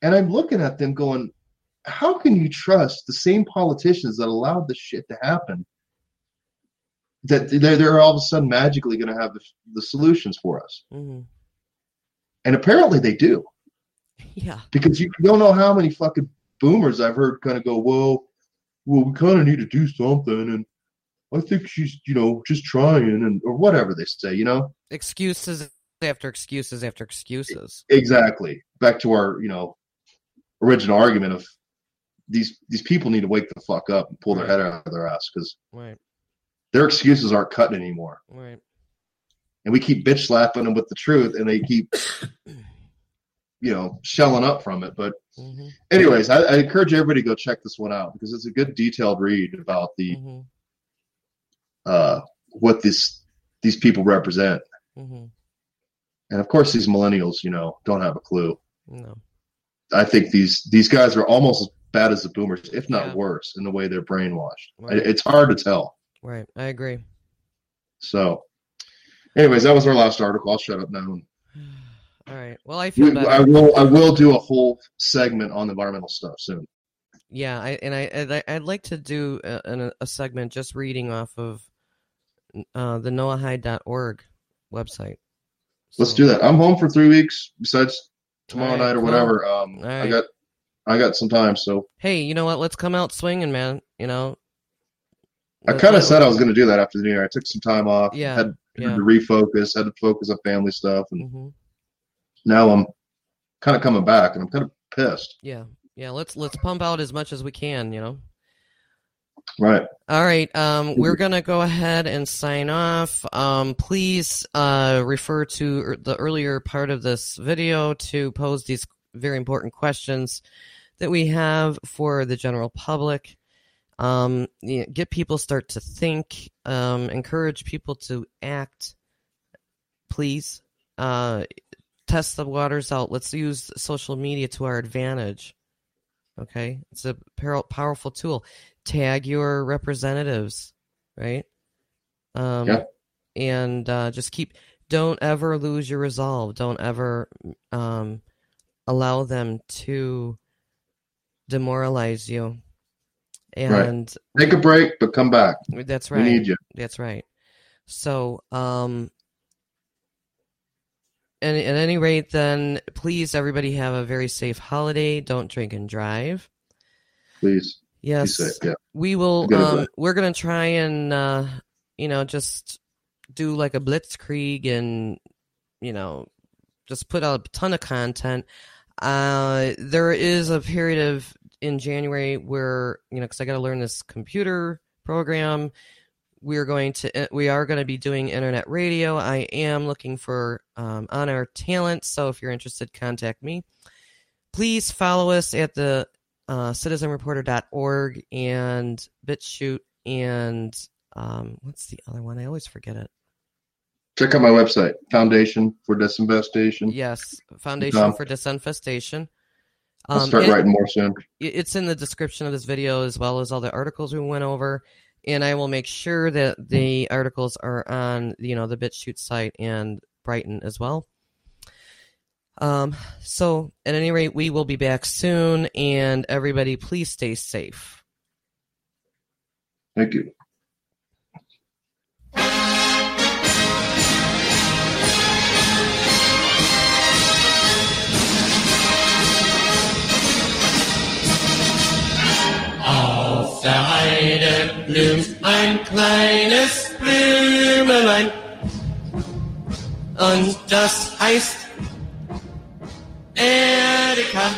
And I'm looking at them going, how can you trust the same politicians that allowed this shit to happen? That they're, they're all of a sudden magically going to have the, the solutions for us. Mhm. And apparently they do Yeah. because you don't know how many fucking boomers I've heard kind of go, well, well, we kind of need to do something. And I think she's, you know, just trying and, or whatever they say, you know? Excuses after excuses after excuses. Exactly. Back to our, you know, original argument of these these people need to wake the fuck up and pull their head out of their ass because Right. their excuses aren't cutting anymore. Right. And we keep bitch slapping them with the truth, and they keep, you know, shelling up from it. But hmm anyways, I, I encourage everybody to go check this one out because it's a good detailed read about the mm-hmm. uh, what this these people represent. Mm-hmm. And of course, these millennials, you know, don't have a clue. No. I think these these guys are almost as bad as the boomers, if not Yeah. worse, in the way they're brainwashed. Right. It- It's hard to tell. Right. I agree. So, anyways, that was our last article. I'll shut up now. All right. Well, I feel We. I will I will do a whole segment on environmental stuff soon. Yeah, I and I and I'd like to do a, a segment just reading off of uh, the noahide.org website. Let's do that. I'm home for three weeks. Besides tomorrow right, night or cool. whatever. Um, All I got I got some time, so Hey, you know what? Let's come out swinging, man. You know. I kind of said I was going to do that after the new year. I took some time off. Yeah, Had, had to refocus. Had to focus on family stuff, and hmm now I'm kind of coming back, and I'm kind of pissed. Yeah, yeah. Let's let's pump out as much as we can. You know. Right. All right. Um, we're gonna go ahead and sign off. Um, please uh, refer to er- the earlier part of this video to pose these very important questions that we have for the general public. Um, yeah, get people start to think. Um, encourage people to act. Please uh, test the waters out. Let's use social media to our advantage. Okay, it's a pow- powerful tool tag your representatives, right? Um, Yeah. And uh, just keep. Don't ever lose your resolve. Don't ever um, allow them to demoralize you. And Take a break, but come back. that's right. We need you. That's right. So, um, and at any rate, then please, everybody, have a very safe holiday. Don't drink and drive. Please Yes, safe. Yeah. we will. Um, we're gonna try and uh, you know just do like a blitzkrieg and you know just put out a ton of content. Uh, there is a period of in January where you know because I got to learn this computer program. We're going to we are going to be doing internet radio. I am looking for um, on air talent. So if you're interested, contact me. Please follow us at the uh, citizenreporter.org and BitChute and um, what's the other one? I always forget it. Check out my website, Foundation for Disinvestation. Yes, Foundation Um, for Disinfestation. I'll Um, start writing more soon. it's in the description of this video as well as all the articles we went over and i will make sure that the articles are on you know the bitchute site and Brighteon as well um so at any rate we will be back soon and everybody please stay safe Thank you. Der Heide blüht ein kleines Blümelein. Und das heißt Erika.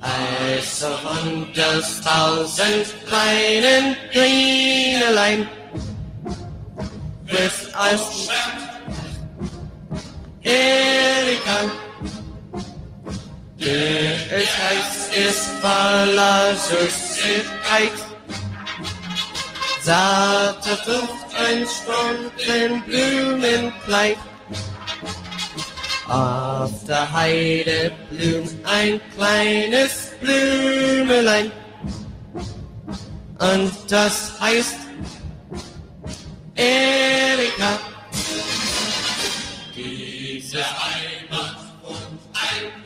Also von das tausend kleinen Grünelein wird als Erika. Es heißt, es voller Süßigkeit. Ein Stunden Blumenkleid. Auf der Heide blüht ein kleines Blümelein. Und das heißt Erika. Diese ein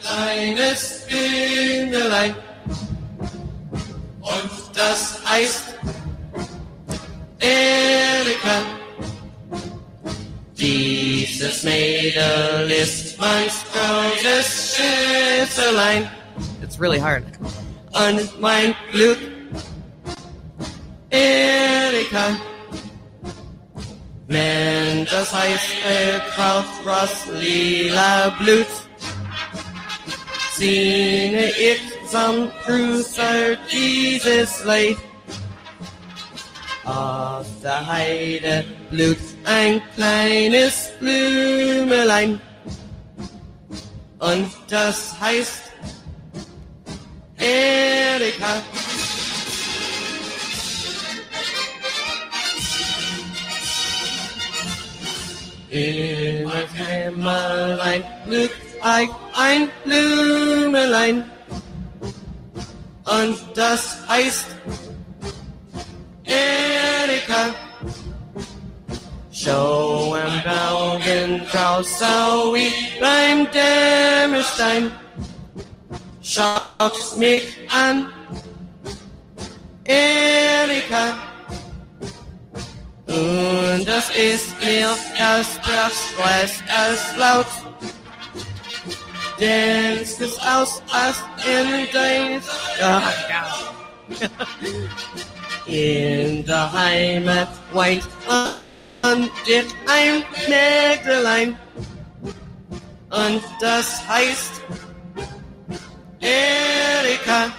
kleines Blümelein. Und das heißt Erika. Dieses Mädel ist mein großes Schätzelein. It's really hard. Und mein Glück, Erika. Wenn das heißt, er braucht was lila Blut. Singe ich zum Cruiser dieses Leid. Auf der Heide blüht ein kleines Blümelein. Und das heißt Erika. Mein Kämmerlein blüht ein Blümelein. Und das heißt Erika. Show am Bergen Krausau beim Dämmerstein. Schaut mich an, Erika. Und das ist mir das Stress als laut. Dance es aus als in dein ja, ja. In der Heimat weint und ein Mägdelein. Und das heißt Erika.